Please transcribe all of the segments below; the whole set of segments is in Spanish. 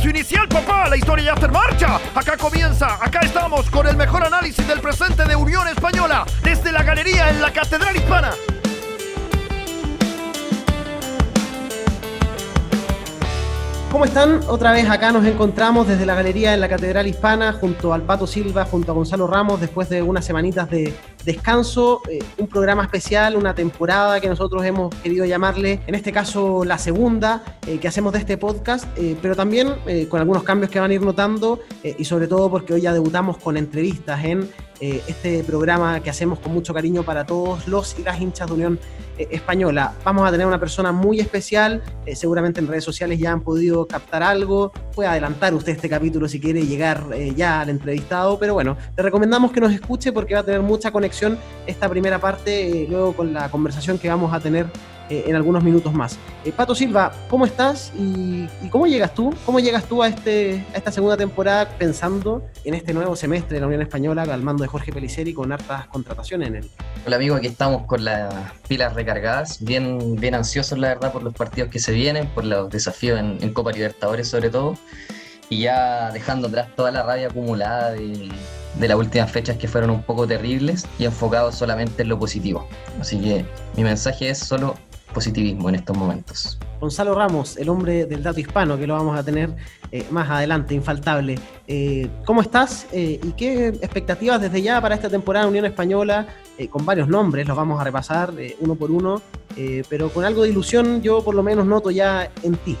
Inicial, papá. La historia ya está en marcha. Acá comienza. Acá estamos con el mejor análisis del presente de Unión Española. Desde la galería en la Catedral Hispana. ¿Cómo están? Otra vez acá nos encontramos desde la galería en la Catedral Hispana junto al Pato Silva, junto a Gonzalo Ramos, después de unas semanitas de descanso, eh, un programa especial, una temporada que nosotros hemos querido llamarle, en este caso la segunda eh, que hacemos de este podcast, eh, pero también con algunos cambios que van a ir notando y sobre todo porque hoy ya debutamos con entrevistas en este programa que hacemos con mucho cariño para todos los y las hinchas de Unión Española. Vamos a tener una persona muy especial, seguramente en redes sociales ya han podido captar algo, puede adelantar usted este capítulo si quiere llegar ya al entrevistado, pero bueno, le recomendamos que nos escuche porque va a tener mucha conexión esta primera parte, eh, luego con la conversación que vamos a tener eh, en algunos minutos más. Eh, Pato Silva, ¿cómo estás y, cómo llegas tú? ¿Cómo llegas tú a, este, a esta segunda temporada pensando en este nuevo semestre de la Unión Española al mando de Jorge Peliceri con hartas contrataciones en él? Hola amigo, aquí estamos con las pilas recargadas, bien, bien ansiosos la verdad por los partidos que se vienen, por los desafíos en, Copa Libertadores sobre todo, y ya dejando atrás toda la rabia acumulada de de las últimas fechas que fueron un poco terribles y enfocado solamente en lo positivo. Así que mi mensaje es solo positivismo en estos momentos. Gonzalo Ramos, el hombre del dato hispano, que lo vamos a tener eh, más adelante, infaltable. Eh, ¿Cómo estás eh, y qué expectativas desde ya para esta temporada Unión Española? con varios nombres, los vamos a repasar uno por uno, pero con algo de ilusión yo por lo menos noto ya en ti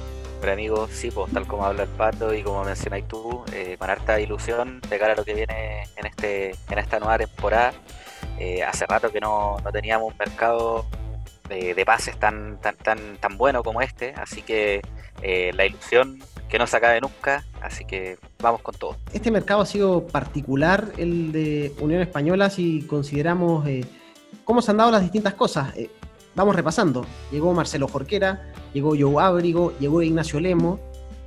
amigos, sí, pues tal como habla el pato y como mencionáis tú, eh, con harta ilusión de cara a lo que viene en este en esta nueva temporada. Eh, hace rato que no, teníamos un mercado de, pases tan, tan, tan, tan bueno como este, así que eh, la ilusión que no se acabe nunca, así que vamos con todo. Este mercado ha sido particular, el de Unión Española, si consideramos cómo se han dado las distintas cosas vamos repasando. Llegó Marcelo Jorquera, llegó Joe Ábrigo, llegó Ignacio Lemo,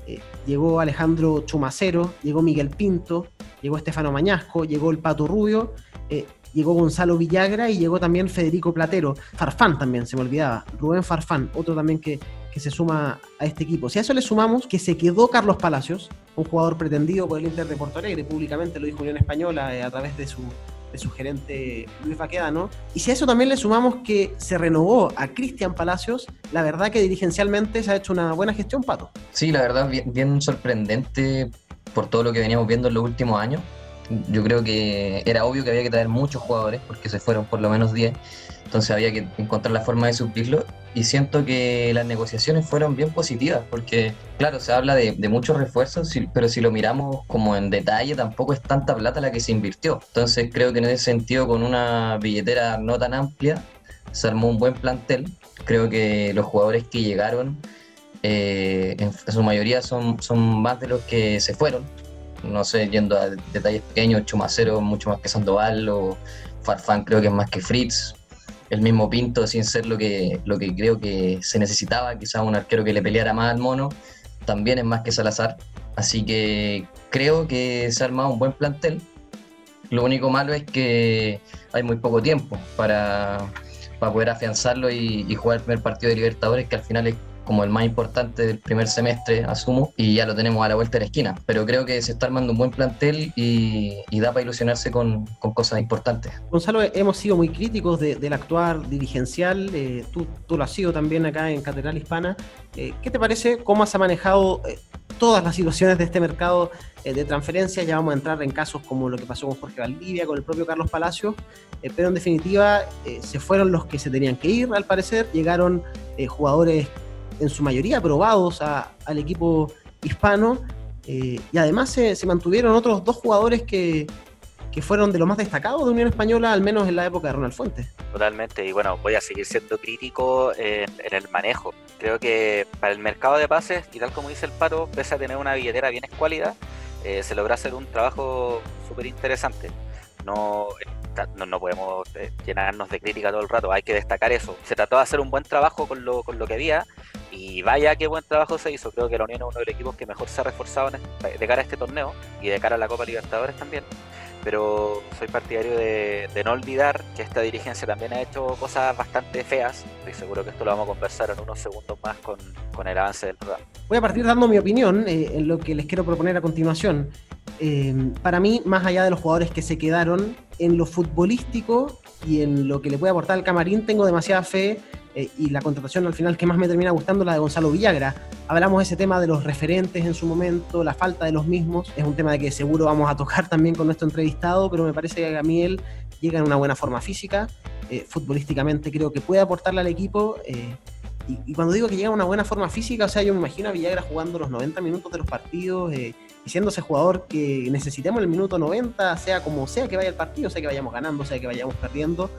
eh, llegó Alejandro Chumacero, llegó Miguel Pinto, llegó Estefano Mañasco, llegó el Pato Rubio, eh, llegó Gonzalo Villagra y llegó también Federico Platero. Farfán también, se me olvidaba. Rubén Farfán, otro también que, que se suma a este equipo. Si a eso le sumamos que se quedó Carlos Palacios, un jugador pretendido por el Inter de Porto Alegre, públicamente lo dijo Unión Española eh, a través de su su gerente Luis Baquedano. Y si a eso también le sumamos que se renovó a Cristian Palacios, la verdad que dirigencialmente se ha hecho una buena gestión, Pato. Sí, la verdad, bien, bien sorprendente por todo lo que veníamos viendo en los últimos años. Yo creo que era obvio que había que traer muchos jugadores, porque se fueron por lo menos 10 entonces había que encontrar la forma de suplirlo y siento que las negociaciones fueron bien positivas porque, claro, se habla de, muchos refuerzos, pero si lo miramos como en detalle, tampoco es tanta plata la que se invirtió. Entonces creo que en ese sentido, con una billetera no tan amplia, se armó un buen plantel. Creo que los jugadores que llegaron, eh, en su mayoría son, son más de los que se fueron. No sé, yendo a detalles pequeños, Chumacero mucho más que Sandoval o Farfán creo que es más que Fritz el mismo Pinto sin ser lo que, lo que creo que se necesitaba, quizás un arquero que le peleara más al mono, también es más que Salazar. Así que creo que se ha armado un buen plantel. Lo único malo es que hay muy poco tiempo para, para poder afianzarlo y, y, jugar el primer partido de Libertadores, que al final es como el más importante del primer semestre, asumo, y ya lo tenemos a la vuelta de la esquina. Pero creo que se está armando un buen plantel y, da para ilusionarse con, cosas importantes. Gonzalo, hemos sido muy críticos del actuar dirigencial, eh, tú, tú, lo has sido también acá en Catedral Hispana. Eh, ¿Qué te parece? ¿Cómo has manejado eh, todas las situaciones de este mercado de transferencias? Ya vamos a entrar en casos como lo que pasó con Jorge Valdivia, con el propio Carlos Palacios, pero en definitiva se fueron los que se tenían que ir, al parecer, llegaron jugadores en su mayoría aprobados al equipo hispano. Eh, y además se, mantuvieron otros dos jugadores que, fueron de los más destacados de Unión Española, al menos en la época de Ronald Fuentes. Totalmente, y bueno, voy a seguir siendo crítico en, el manejo. Creo que para el mercado de pases, y tal como dice el Pato, pese a tener una billetera bien escuálida, eh, se logra hacer un trabajo súper interesante. No, no, no, podemos eh, llenarnos de crítica todo el rato, hay que destacar eso. Se trató de hacer un buen trabajo con lo, con lo que había y vaya qué buen trabajo se hizo. Creo que la Unión es uno de los equipos que mejor se ha reforzado de cara a este torneo y de cara a la Copa Libertadores también. pero soy partidario de, no olvidar que esta dirigencia también ha hecho cosas bastante feas. Estoy seguro que esto lo vamos a conversar en unos segundos más con, el avance del programa. Voy a partir dando mi opinión eh, en lo que les quiero proponer a continuación. Eh, para mí, más allá de los jugadores que se quedaron, en lo futbolístico y en lo que le puede aportar al camarín, tengo demasiada fe eh, y la contratación al final que más me termina gustando la de Gonzalo Villagra. Hablamos de ese tema de los referentes en su momento, la falta de los mismos. Es un tema de que seguro vamos a tocar también con nuestro entrevistado, pero me parece que él llega en una buena forma física. Eh, futbolísticamente creo que puede aportarle al equipo. Eh, y, cuando digo que llega en una buena forma física, o sea, yo me imagino a Villagra jugando los 90 minutos de los partidos y siendo ese jugador que necesitemos el minuto 90, sea como sea que vaya el partido, sea que vayamos ganando, sea que vayamos perdiendo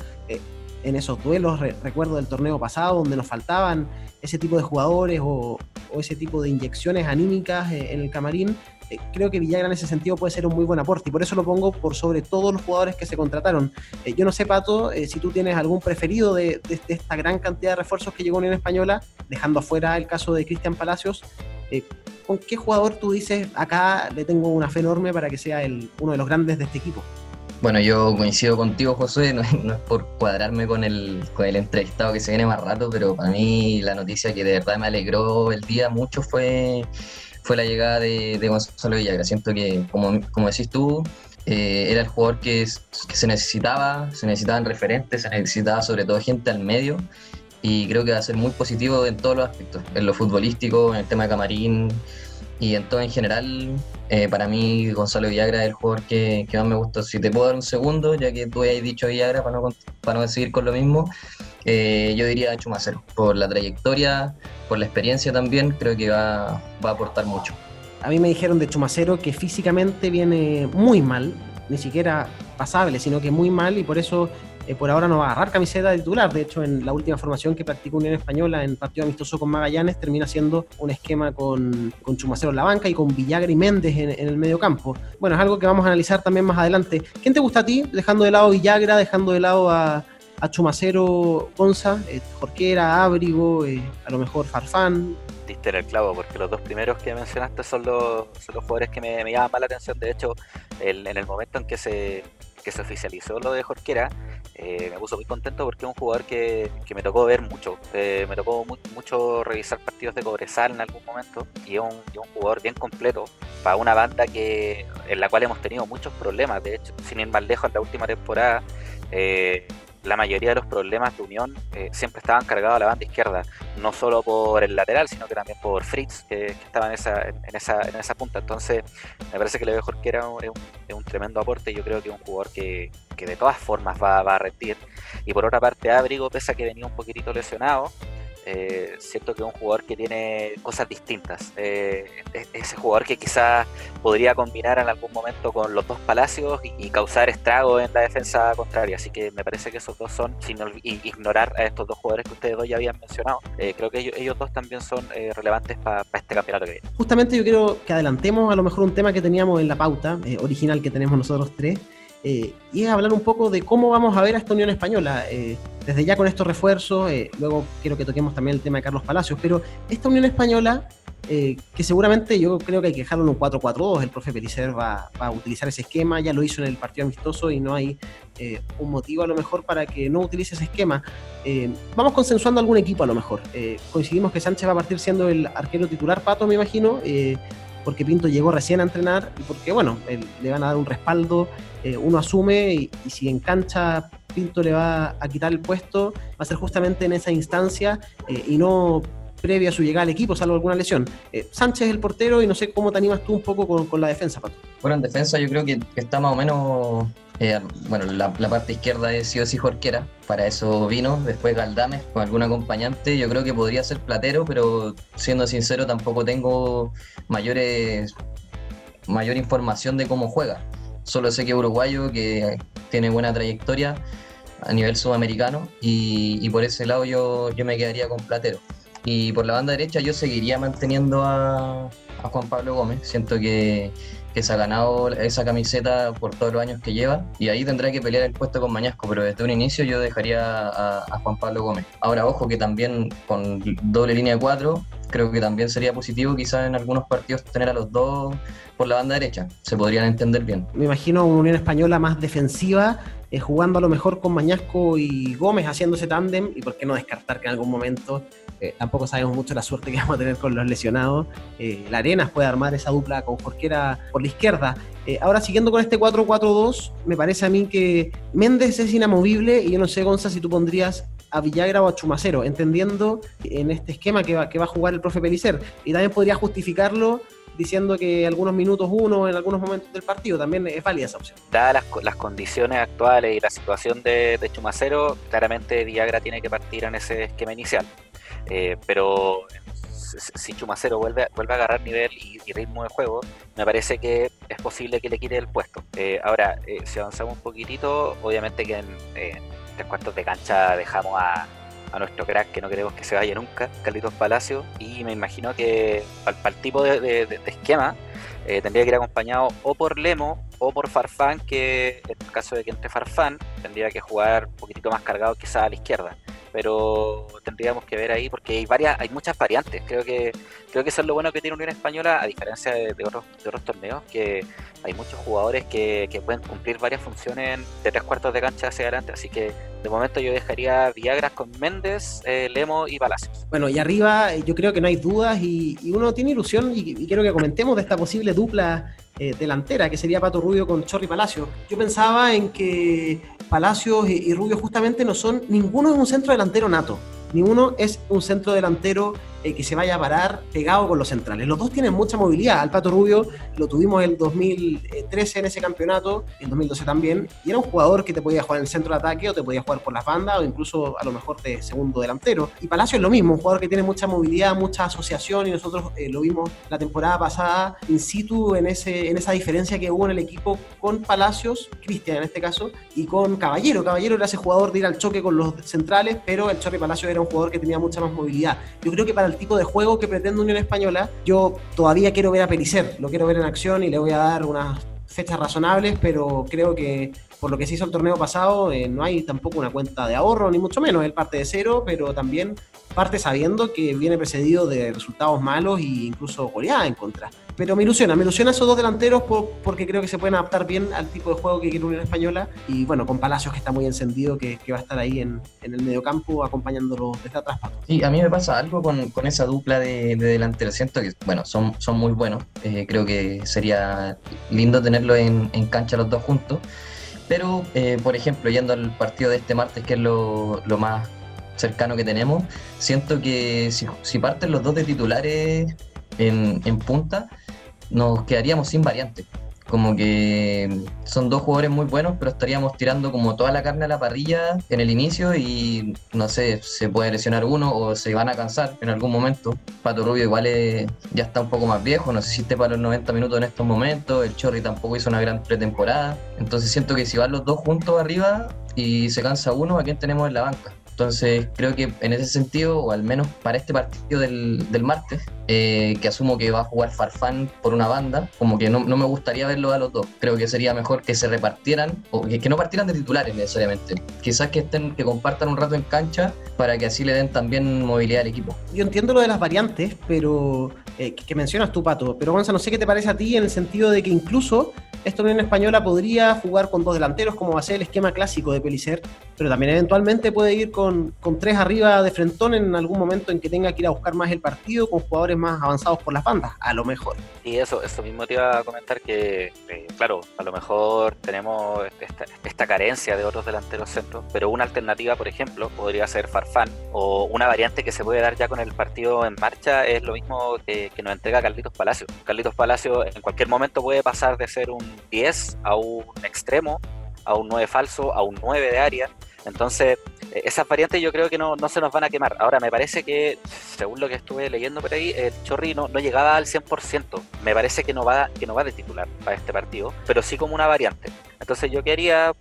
en esos duelos, recuerdo del torneo pasado, donde nos faltaban ese tipo de jugadores o, ese tipo de inyecciones anímicas eh, en el camarín, eh, creo que Villagra en ese sentido puede ser un muy buen aporte y por eso lo pongo por sobre todos los jugadores que se contrataron. Eh, yo no sé, Pato, si tú tienes algún preferido de, esta gran cantidad de refuerzos que llegó en Española, dejando afuera el caso de Cristian Palacios. ¿Con qué jugador tú dices acá le tengo una fe enorme para que sea uno de los grandes de este equipo? Bueno, yo coincido contigo, José, no, es por cuadrarme con el, entrevistado que se viene más rato, pero para mí la noticia que de verdad me alegró el día mucho fue, fue la llegada de, de Gonzalo Villagra. Siento que, como, como decís tú, eh, era el jugador que, que, se necesitaba, se necesitaban referentes, se necesitaba sobre todo gente al medio y creo que va a ser muy positivo en todos los aspectos, en lo futbolístico, en el tema de camarín, y en todo en general, eh, para mí Gonzalo Villagra es el jugador que, más me gustó. Si te puedo dar un segundo, ya que tú hayas dicho Villagra, para no, para no seguir con lo mismo, eh, yo diría Chumacero. Por la trayectoria, por la experiencia también, creo que va, va a aportar mucho. A mí me dijeron de Chumacero que físicamente viene muy mal, ni siquiera pasable, sino que muy mal, y por eso eh, por ahora no va a agarrar camiseta de titular. De hecho, en la última formación que practicó Unión Española en partido amistoso con Magallanes, termina siendo un esquema con, con Chumacero en la banca y con Villagra y Méndez en, el medio campo. Bueno, es algo que vamos a analizar también más adelante. ¿Quién te gusta a ti? Dejando de lado Villagra, dejando de lado a, Chumacero, Gonza, eh, Jorquera, Ábrigo, eh, a lo mejor Farfán, diste en el clavo, porque los dos primeros que mencionaste son los, son los jugadores que me, llaman más la atención. De hecho, en el momento en que se, que se oficializó lo de Jorquera, eh, me puso muy contento porque es un jugador que, me tocó ver mucho. Eh, me tocó mucho revisar partidos de Cobresal en algún momento y es un, jugador bien completo para una banda que en la cual hemos tenido muchos problemas. De hecho, sin ir más lejos, en la última temporada eh, la mayoría de los problemas de Unión eh, siempre estaban cargados a la banda izquierda, no solo por el lateral, sino que también por Fritz, que, estaba en esa, en, esa, en esa punta. Entonces, me parece que le mejor que era un, un, tremendo aporte. Yo creo que es un jugador que, que de todas formas va, va, a rendir. Y por otra parte, Abrigo, pese a que venía un poquitito lesionado, eh, siento que es un jugador que tiene cosas distintas. Eh, ese jugador que quizás podría combinar en algún momento con los dos palacios y, causar estragos en la defensa contraria. Así que me parece que esos dos son, sin ignorar a estos dos jugadores que ustedes dos ya habían mencionado, eh, creo que ellos, dos también son eh, relevantes para este campeonato que viene. Justamente yo quiero que adelantemos a lo mejor un tema que teníamos en la pauta original que tenemos nosotros tres eh, y es hablar un poco de cómo vamos a ver a esta Unión Española, eh, desde ya con estos refuerzos, eh, luego quiero que toquemos también el tema de Carlos Palacios, pero esta Unión Española, que seguramente yo creo que hay que dejarlo en un 4-4-2, el profe Pelicer va, a utilizar ese esquema, ya lo hizo en el partido amistoso y no hay un motivo a lo mejor para que no utilice ese esquema. vamos consensuando algún equipo a lo mejor. coincidimos que Sánchez va a partir siendo el arquero titular, Pato me imagino porque Pinto llegó recién a entrenar y porque, bueno, le van a dar un respaldo, eh, uno asume y, si en cancha Pinto le va a quitar el puesto, va a ser justamente en esa instancia eh, y no previa a su llegada al equipo, salvo alguna lesión. Eh, Sánchez es el portero y no sé cómo te animas tú un poco con, la defensa, Pato. Bueno, en defensa yo creo que está más o menos eh, bueno, la, parte izquierda es sí o sí Jorquera, para eso vino, después Galdames con algún acompañante, yo creo que podría ser Platero, pero siendo sincero tampoco tengo mayores mayor información de cómo juega. Solo sé que es uruguayo, que tiene buena trayectoria a nivel sudamericano y, por ese lado yo, yo me quedaría con Platero. Y por la banda derecha yo seguiría manteniendo a, a Juan Pablo Gómez. Siento que, que se ha ganado esa camiseta por todos los años que lleva y ahí tendrá que pelear el puesto con Mañasco, pero desde un inicio yo dejaría a, Juan Pablo Gómez. Ahora, ojo que también con doble línea de cuatro, creo que también sería positivo quizás en algunos partidos tener a los dos por la banda derecha, se podrían entender bien. Me imagino una Unión Española más defensiva, eh, jugando a lo mejor con Mañasco y Gómez haciendo ese tándem, y por qué no descartar que en algún momento, eh, tampoco sabemos mucho la suerte que vamos a tener con los lesionados, eh, la Arenas puede armar esa dupla con Jorquera por la izquierda. ahora, siguiendo con este 4-4-2, me parece a mí que Méndez es inamovible, y yo no sé, Gonza, si tú pondrías a Villagra o a Chumacero, entendiendo en este esquema que va, que va a jugar el profe Pelicer. Y también podría justificarlo diciendo que algunos minutos uno en algunos momentos del partido también es válida esa opción. Dadas las, condiciones actuales y la situación de, Chumacero, claramente Villagra tiene que partir en ese esquema inicial. Eh, pero si Chumacero vuelve, vuelve a agarrar nivel y, ritmo de juego, me parece que es posible que le quite el puesto. Eh, ahora, eh, si avanzamos un poquitito, obviamente que en tres cuartos de cancha dejamos a, a nuestro crack que no queremos que se vaya nunca, Carlitos Palacio, y me imagino que para, el tipo de, esquema eh, tendría que ir acompañado o por Lemo o por Farfán, que en caso de que entre Farfán tendría que jugar un poquitito más cargado quizás a la izquierda pero tendríamos que ver ahí porque hay varias, hay muchas variantes. Creo que creo que eso es lo bueno que tiene Unión Española, a diferencia de, otros, torneos, que hay muchos jugadores que, pueden cumplir varias funciones de tres cuartos de cancha hacia adelante. Así que de momento yo dejaría Viagras con Méndez, eh, Lemo y Palacios. Bueno, y arriba eh, yo creo que no hay dudas y, uno tiene ilusión y, quiero que comentemos de esta posible dupla eh, delantera, que sería Pato Rubio con Chorri Palacio. Yo pensaba en que Palacios y, Rubio justamente no son, ninguno es un centro delantero nato, ninguno es un centro delantero eh, que se vaya a parar pegado con los centrales. Los dos tienen mucha movilidad. Al Pato Rubio lo tuvimos el 2013 en ese campeonato, en 2012 también, y era un jugador que te podía jugar en el centro de ataque o te podía jugar por las bandas o incluso a lo mejor de segundo delantero. Y Palacio es lo mismo, un jugador que tiene mucha movilidad, mucha asociación y nosotros eh, lo vimos la temporada pasada in situ en, ese, en esa diferencia que hubo en el equipo con Palacios, Cristian en este caso, y con Caballero. Caballero era ese jugador de ir al choque con los centrales, pero el Chorri Palacio era un jugador que tenía mucha más movilidad. Yo creo que para el tipo de juego que pretende Unión Española, yo todavía quiero ver a Pelicer, lo quiero ver en acción y le voy a dar unas fechas razonables, pero creo que por lo que se hizo el torneo pasado, eh, no hay tampoco una cuenta de ahorro, ni mucho menos. Él parte de cero, pero también parte sabiendo que viene precedido de resultados malos e incluso goleada en contra. Pero me ilusiona, me ilusiona esos dos delanteros porque creo que se pueden adaptar bien al tipo de juego que quiere Unión Española. Y bueno, con Palacios que está muy encendido, que, va a estar ahí en, el mediocampo acompañándolo desde atrás. Sí, a mí me pasa algo con, esa dupla de, delanteros. Siento que, bueno, son, muy buenos. Eh, creo que sería lindo tenerlo en, cancha los dos juntos. Pero, eh, por ejemplo, yendo al partido de este martes, que es lo, más cercano que tenemos, siento que si, parten los dos de titulares en, en punta, nos quedaríamos sin variante. Como que son dos jugadores muy buenos, pero estaríamos tirando como toda la carne a la parrilla en el inicio y no sé, se puede lesionar uno o se van a cansar en algún momento. Pato Rubio igual ya está un poco más viejo, no esté para los 90 minutos en estos momentos, el Chorri tampoco hizo una gran pretemporada, entonces siento que si van los dos juntos arriba y se cansa uno, ¿a quién tenemos en la banca? Entonces creo que en ese sentido, o al menos para este partido del, del martes, eh, que asumo que va a jugar Farfán por una banda, como que no, no, me gustaría verlo a los dos. Creo que sería mejor que se repartieran, o que, no partieran de titulares necesariamente. Quizás que estén, que compartan un rato en cancha para que así le den también movilidad al equipo. Yo entiendo lo de las variantes, pero eh, que, mencionas tú, Pato. Pero Gonza, no sé qué te parece a ti en el sentido de que incluso esta Unión Española podría jugar con dos delanteros, como va a ser el esquema clásico de Pelicer, pero también eventualmente puede ir con, con tres arriba de frentón en algún momento en que tenga que ir a buscar más el partido, con jugadores más avanzados por las bandas, a lo mejor. Y eso, eso mismo te iba a comentar que, eh, claro, a lo mejor tenemos esta, esta, carencia de otros delanteros centros, pero una alternativa, por ejemplo, podría ser Farfán, o una variante que se puede dar ya con el partido en marcha es lo mismo que que, nos entrega Carlitos Palacio. Carlitos Palacio en cualquier momento puede pasar de ser un 10 a un extremo, a un 9 falso, a un 9 de área. Entonces, eh, esas variantes yo creo que no, no, se nos van a quemar. Ahora, me parece que, según lo que estuve leyendo por ahí, el Chorri no, llegaba al 100%. Me parece que no, va, que no va de titular para este partido, pero sí como una variante. Entonces yo quería,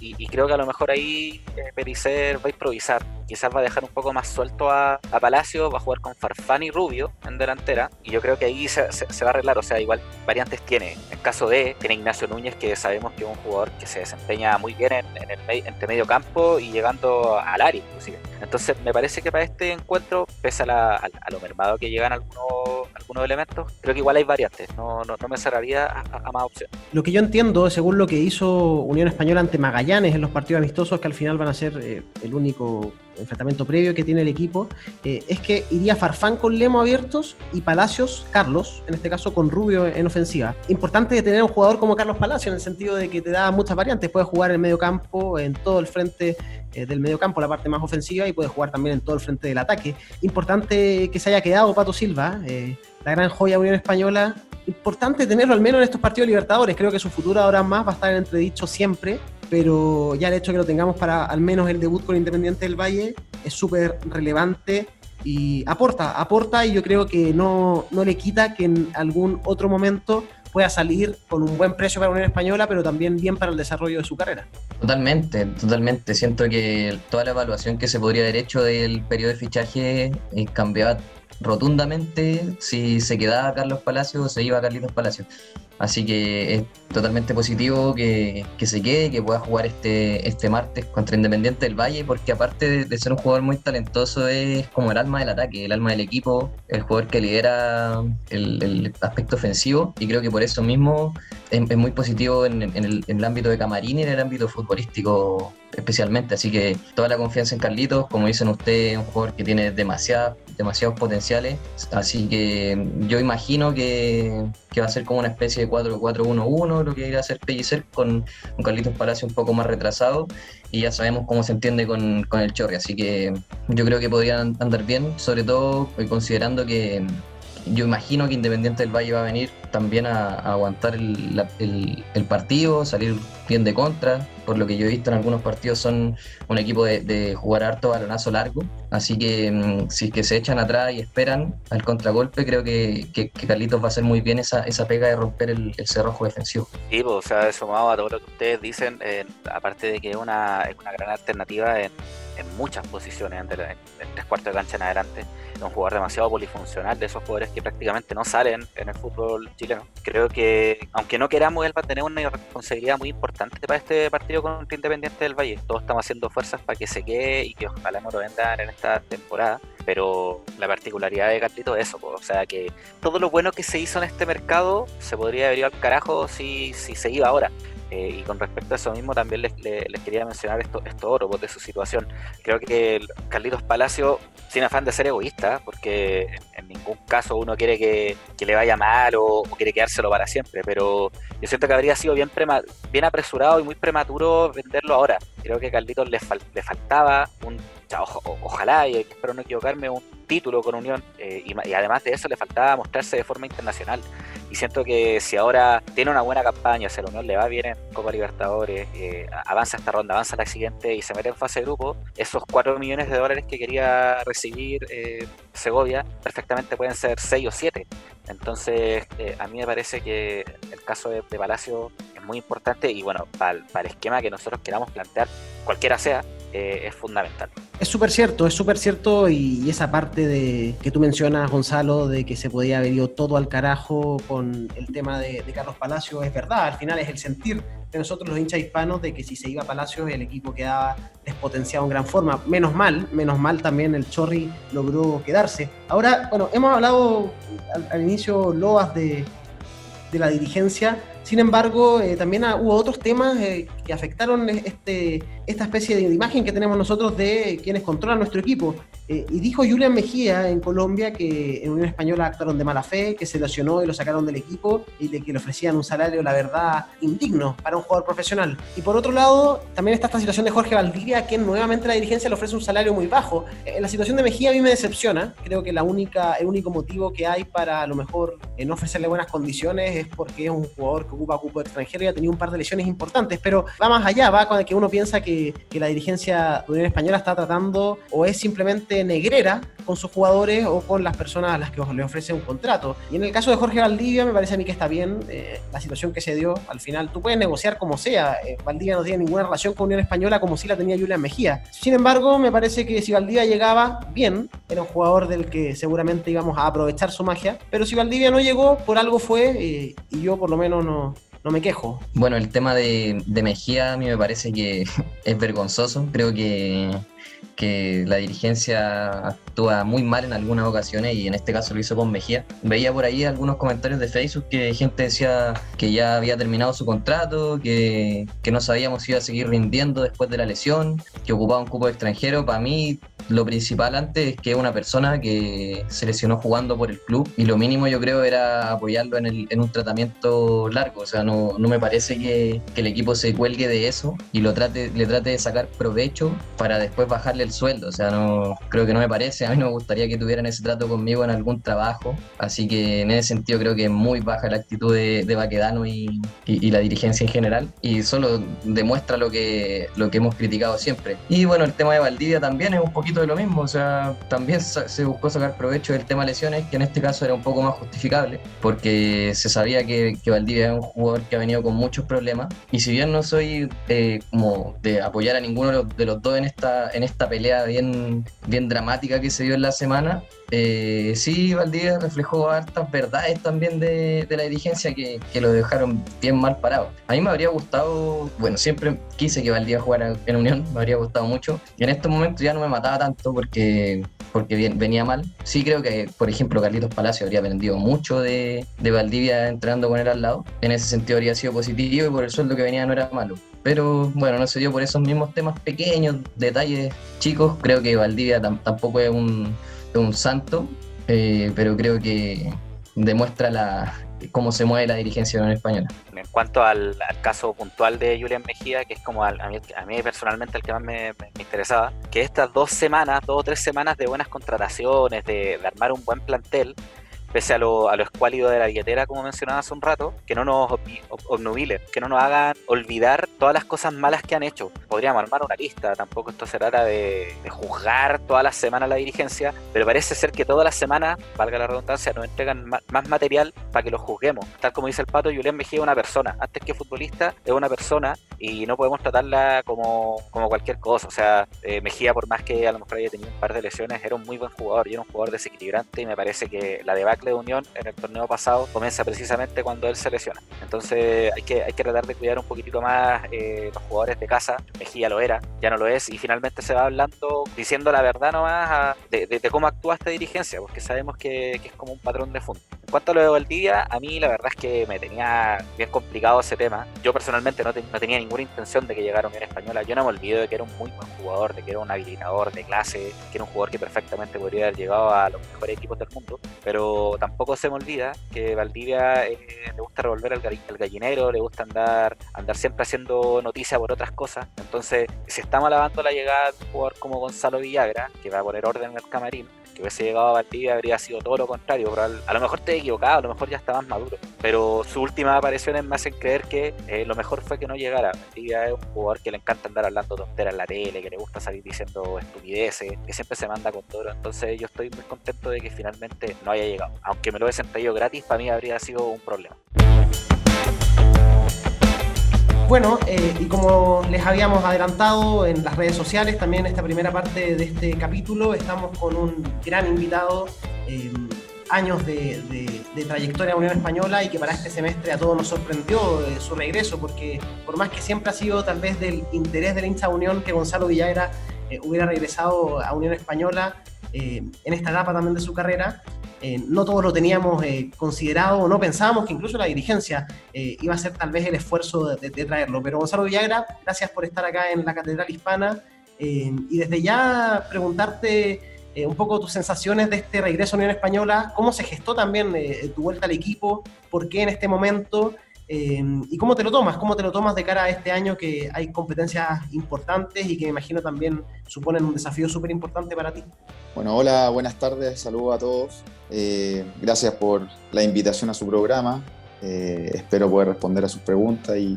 y, creo que a lo mejor ahí eh, Pericer va a improvisar, quizás va a dejar un poco más suelto a, Palacio, va a jugar con Farfán y Rubio en delantera, y yo creo que ahí se, va a arreglar, o sea, igual variantes tiene. En caso de, tiene Ignacio Núñez, que sabemos que es un jugador que se desempeña muy bien en, el entre medio campo y llegando al área inclusive. Entonces, me parece que para este encuentro, pese a, lo mermado que llegan algunos, algunos elementos, creo que igual hay variantes. No, no, me cerraría a, más opciones. Lo que yo entiendo, según lo que hizo Unión Española ante Magallanes en los partidos amistosos, que al final van a ser eh, el único enfrentamiento previo que tiene el equipo, eh, es que iría Farfán con Lemo abiertos y Palacios, Carlos, en este caso con Rubio en ofensiva. Importante tener un jugador como Carlos Palacios en el sentido de que te da muchas variantes, puede jugar en el medio campo, en todo el frente eh, del medio campo, la parte más ofensiva, y puede jugar también en todo el frente del ataque. Importante que se haya quedado Pato Silva, la gran joya Unión Española. Importante tenerlo al menos en estos partidos libertadores. Creo que su futuro ahora más va a estar en entredicho siempre pero ya el hecho de que lo tengamos para al menos el debut con Independiente del Valle es súper relevante y aporta, aporta y yo creo que no, no le quita que en algún otro momento pueda salir con un buen precio para la Unión Española, pero también bien para el desarrollo de su carrera. Totalmente, totalmente. Siento que toda la evaluación que se podría haber hecho del periodo de fichaje eh, cambiaba rotundamente si se quedaba Carlos Palacios o se iba Carlitos Palacios. Así que es totalmente positivo que, se quede, que pueda jugar este, este martes contra Independiente del Valle, porque aparte de, ser un jugador muy talentoso, es como el alma del ataque, el alma del equipo, el jugador que lidera el, aspecto ofensivo, y creo que por eso mismo es, muy positivo en, el, ámbito de camarín y en el ámbito futbolístico especialmente. Así que toda la confianza en Carlitos, como dicen ustedes, es un jugador que tiene demasiadas demasiados potenciales. Así que yo imagino que, va a ser como una especie de 4-4-1-1, lo que irá a hacer Pellicer con un Carlitos Palacio un poco más retrasado. Y ya sabemos cómo se entiende con, el Chorri. Así que yo creo que podrían andar bien, sobre todo eh, considerando que yo imagino que Independiente del Valle va a venir también a, aguantar el, partido, salir bien de contra. Por lo que yo he visto en algunos partidos, son un equipo de, jugar harto balonazo largo. Así que mm, si es que se echan atrás y esperan al contragolpe, creo que, Carlitos va a hacer muy bien esa, esa pega de romper el, cerrojo defensivo. Sí, pues, o sea, sumado a todo lo que ustedes dicen, eh, aparte de que es una, es una gran alternativa en, muchas posiciones, en, tres cuartos de cancha en adelante, es un jugador demasiado polifuncional, de esos jugadores que prácticamente no salen en el fútbol Creo que, aunque no queramos, él va a tener una responsabilidad muy importante para este partido contra Independiente del Valle. Todos estamos haciendo fuerzas para que se quede y que ojalá no lo vendan en esta temporada. Pero la particularidad de Carlito es eso, o sea que todo lo bueno que se hizo en este mercado se podría haber ido al carajo si, si se iba ahora. Eh, y con respecto a eso mismo, también les, quería mencionar esto, esto oro pues, de su situación. Creo que Carlitos Palacio, sin afán de ser egoísta, porque en, ningún caso uno quiere que, le vaya mal o, quiere quedárselo para siempre, pero yo siento que habría sido bien, bien apresurado y muy prematuro venderlo ahora. Creo que a Carlitos le, le faltaba un ojalá, y espero no equivocarme, un título con Unión eh, y, además de eso le faltaba mostrarse de forma internacional. Y siento que si ahora tiene una buena campaña, si a la Unión le va bien en Copa Libertadores, eh, avanza esta ronda, avanza la siguiente y se mete en fase de grupo, esos 4 millones de dólares que quería recibir eh, Segovia perfectamente pueden ser 6 o 7. Entonces, a mí me parece que el caso de, Palacio es muy importante y bueno, para el esquema que nosotros queramos plantear, cualquiera sea, es fundamental. Es súper cierto, es súper cierto y esa parte de que tú mencionas, Gonzalo, de que se podía haber ido todo al carajo con el tema de, Carlos Palacio, es verdad, al final es el sentir de nosotros los hinchas hispanos de que si se iba a Palacios el equipo quedaba despotenciado en gran forma. Menos mal, menos mal también el Chorri logró quedarse. Ahora, bueno, hemos hablado al, inicio loas de, de la dirigencia, sin embargo, eh, también hubo otros temas eh, que afectaron este, esta especie de imagen que tenemos nosotros de quienes controlan nuestro equipo. Eh, y dijo Julian Mejía en Colombia que en Unión Española actuaron de mala fe, que se lesionó y lo sacaron del equipo y que le ofrecían un salario, la verdad, indigno para un jugador profesional. Y por otro lado, también está esta situación de Jorge Valdivia, a quien nuevamente la dirigencia le ofrece un salario muy bajo. Eh, la situación de Mejía a mí me decepciona. Creo que la única, el único motivo que hay para a lo mejor eh, no ofrecerle buenas condiciones es porque es un jugador que ocupa cupo extranjero y ha tenido un par de lesiones importantes. Pero va más allá, va con el que uno piensa que, la dirigencia de Unión Española está tratando o es simplemente negrera con sus jugadores o con las personas a las que le ofrece un contrato. Y en el caso de Jorge Valdivia, me parece a mí que está bien eh, la situación que se dio. Al final, tú puedes negociar como sea. Eh, Valdivia no tiene ninguna relación con Unión Española como si la tenía Julián Mejía. Sin embargo, me parece que si Valdivia llegaba bien, era un jugador del que seguramente íbamos a aprovechar su magia. Pero si Valdivia no llegó, por algo fue, eh, y yo por lo menos no, no me quejo. Bueno, el tema de, de Mejía a mí me parece que es vergonzoso. Creo que que la dirigencia actúa muy mal en algunas ocasiones y en este caso lo hizo con Mejía. Veía por ahí algunos comentarios de Facebook que gente decía que ya había terminado su contrato, que, que no sabíamos si iba a seguir rindiendo después de la lesión, que ocupaba un cupo extranjero. Para mí lo principal antes es que es una persona que se lesionó jugando por el club y lo mínimo yo creo era apoyarlo en, el, en un tratamiento largo. O sea, no, no me parece que, que, el equipo se cuelgue de eso y lo trate, le trate de sacar provecho para después el sueldo. O sea, no creo que no me parece. A mí no me gustaría que tuvieran ese trato conmigo en algún trabajo. Así que en ese sentido creo que es muy baja la actitud de, de Baquedano y, y, y, la dirigencia en general. Y solo demuestra lo que, lo que hemos criticado siempre. Y bueno, el tema de Valdivia también es un poquito de lo mismo, o sea, también se buscó sacar provecho del tema lesiones, que en este caso era un poco más justificable, porque se sabía que, que Valdivia es un jugador que ha venido con muchos problemas, y si bien no soy eh, como de apoyar a ninguno de los, de los, dos en esta, en esta pelea bien, bien dramática que se dio en la semana, eh, sí, Valdivia reflejó hartas verdades también de, de la dirigencia que, que, lo dejaron bien mal parado. A mí me habría gustado, bueno, siempre quise que Valdivia jugara en Unión, me habría gustado mucho, y en estos momentos ya no me mataba tanto porque, porque bien, venía mal. Sí creo que, por ejemplo, Carlitos Palacio habría aprendido mucho de, de Valdivia entrenando con él al lado. En ese sentido habría sido positivo y por el sueldo que venía no era malo. Pero bueno, no se dio por esos mismos temas pequeños, detalles chicos. Creo que Valdivia tampoco es un, santo, eh, pero creo que demuestra la, cómo se mueve la dirigencia en española. En cuanto al, caso puntual de Julián Mejía, que es como a, mí, personalmente el que más me, interesaba, que estas dos semanas, dos o tres semanas de buenas contrataciones, de armar un buen plantel, pese a lo, a lo escuálido de la billetera, como mencionaba hace un rato, que no nos obnubilen, que no nos hagan olvidar todas las cosas malas que han hecho. Podríamos armar una lista, tampoco esto se trata de, de juzgar todas las semanas la dirigencia, pero parece ser que todas las semanas, valga la redundancia, nos entregan más material para que lo juzguemos. Tal como dice el pato, Julián Mejía es una persona, antes que futbolista, es una persona y no podemos tratarla como, como cualquier cosa. O sea, eh, Mejía, por más que a lo mejor haya tenido un par de lesiones, era un muy buen jugador y era un jugador desequilibrante y me parece que la debacle de Unión en el torneo pasado comienza precisamente cuando él se lesiona. Entonces hay que, hay que tratar de cuidar un poquitito más eh, los jugadores de casa. Mejía lo era, ya no lo es y finalmente se va hablando, diciendo la verdad nomás a, de, cómo actúa esta dirigencia, porque sabemos que, es como un patrón de fondo. En cuanto a lo de Valdivia, a mí la verdad es que me tenía bien complicado ese tema. Yo personalmente no, te, no tenía ninguna intención de que llegara a Unión Española. Yo no me olvido de que era un muy buen jugador, de que era un habilitador de clase, que era un jugador que perfectamente podría haber llegado a los mejores equipos del mundo, pero tampoco se me olvida que Valdivia eh, le gusta revolver el, gallinero, le gusta andar, andar siempre haciendo noticia por otras cosas. Entonces, si estamos alabando la llegada de un jugador como Gonzalo Villagra, que va a poner orden en el camarín, que hubiese llegado a Valdivia habría sido todo lo contrario, pero a lo mejor te he equivocado, a lo mejor ya está más maduro. Pero sus últimas apariciones me hacen creer que eh, lo mejor fue que no llegara. Valdivia es un jugador que le encanta andar hablando tonteras en la tele, que le gusta salir diciendo estupideces, que siempre se manda con todo. Entonces yo estoy muy contento de que finalmente no haya llegado. Aunque me lo hubiesen traído gratis, para mí habría sido un problema. Bueno, eh, y como les habíamos adelantado en las redes sociales, también en esta primera parte de este capítulo, estamos con un gran invitado, eh, años de, de, de, trayectoria en Unión Española y que para este semestre a todos nos sorprendió eh, su regreso, porque por más que siempre ha sido tal vez del interés del hincha Unión que Gonzalo Villagra eh, hubiera regresado a Unión Española eh, en esta etapa también de su carrera, eh, no todos lo teníamos eh, considerado o no pensábamos que incluso la dirigencia eh, iba a hacer tal vez el esfuerzo de, de, de, traerlo. Pero Gonzalo Villagra, gracias por estar acá en la Catedral Hispana y desde ya preguntarte un poco tus sensaciones de este regreso a Unión Española, cómo se gestó también tu vuelta al equipo, por qué en este momento y cómo te lo tomas, cómo te lo tomas de cara a este año que hay competencias importantes y que me imagino también suponen un desafío súper importante para ti. Bueno, hola, buenas tardes, saludos a todos. Eh, gracias por la invitación a su programa. Eh, espero poder responder a sus preguntas y,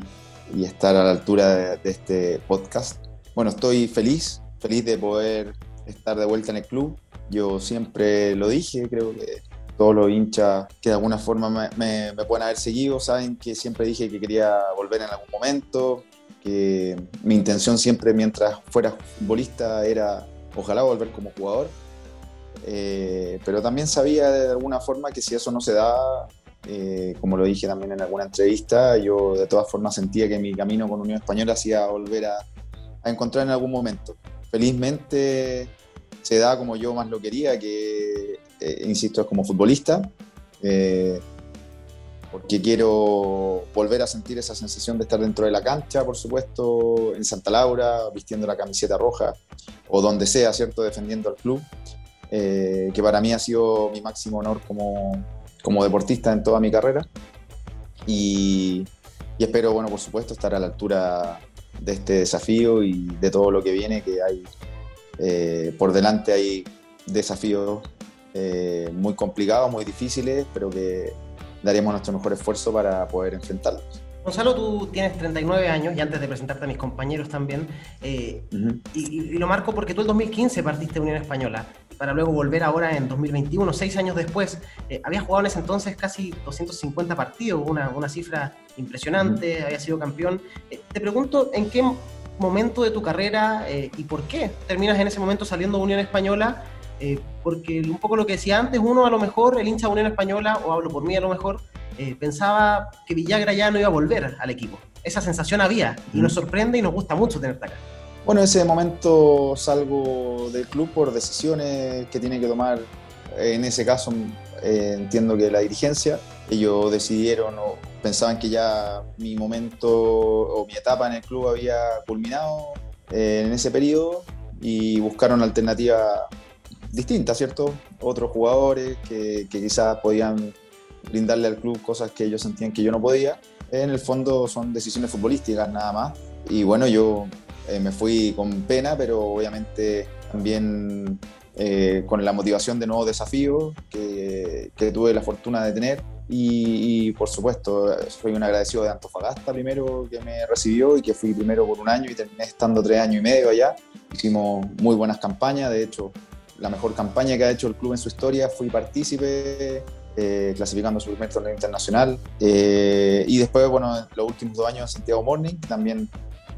y estar a la altura de, de, este podcast. Bueno, estoy feliz, feliz de poder estar de vuelta en el club. Yo siempre lo dije, creo que todos los hinchas que de alguna forma me, me, me pueden haber seguido saben que siempre dije que quería volver en algún momento, que mi intención siempre mientras fuera futbolista era ojalá volver como jugador eh, pero también sabía de alguna forma que si eso no se da, Eh, como lo dije también en alguna entrevista, yo de todas formas sentía que mi camino con Unión Española hacía volver a, encontrar en algún momento. Felizmente se da como yo más lo quería, que, eh, insisto, es como futbolista, eh, porque quiero volver a sentir esa sensación de estar dentro de la cancha, por supuesto, en Santa Laura, vistiendo la camiseta roja, o donde sea, ¿cierto?, defendiendo al club, que para mí ha sido mi máximo honor como, como deportista en toda mi carrera. Y, espero, bueno, por supuesto, estar a la altura de este desafío y de todo lo que viene, que hay eh, por delante hay desafíos eh, muy complicados, muy difíciles, pero que daremos nuestro mejor esfuerzo para poder enfrentarlos. Gonzalo, tú tienes 39 años y antes de presentarte a mis compañeros también, eh, y, lo marco porque tú en 2015 partiste de Unión Española, para luego volver ahora en 2021, seis años después. Eh, habías jugado en ese entonces casi 250 partidos, una, una cifra impresionante, había sido campeón. Eh, te pregunto, ¿en qué momento de tu carrera y por qué terminas en ese momento saliendo de Unión Española? porque un poco lo que decía antes, uno a lo mejor, el hincha de Unión Española, o hablo por mí a lo mejor, eh, pensaba que Villagra ya no iba a volver al equipo. Esa sensación había y nos sorprende y nos gusta mucho tenerte acá. Bueno, en ese momento salgo del club por decisiones que tiene que tomar, en ese caso eh, entiendo que la dirigencia. Ellos decidieron o pensaban que ya mi momento o mi etapa en el club había culminado eh, en ese periodo y buscaron alternativas distintas, ¿cierto? Otros jugadores que, que quizás podían brindarle al club cosas que ellos sentían que yo no podía. En el fondo son decisiones futbolísticas nada más. Y bueno, yo eh, me fui con pena, pero obviamente también eh, con la motivación de nuevos desafíos que, que tuve la fortuna de tener. Y, por supuesto, soy un agradecido de Antofagasta primero que me recibió y que fui primero por un año y terminé estando tres años y medio allá. Hicimos muy buenas campañas, de hecho, la mejor campaña que ha hecho el club en su historia. Fui partícipe eh, clasificando su primer torneo internacional. Eh, y después, bueno, los últimos dos años Santiago Morning, también,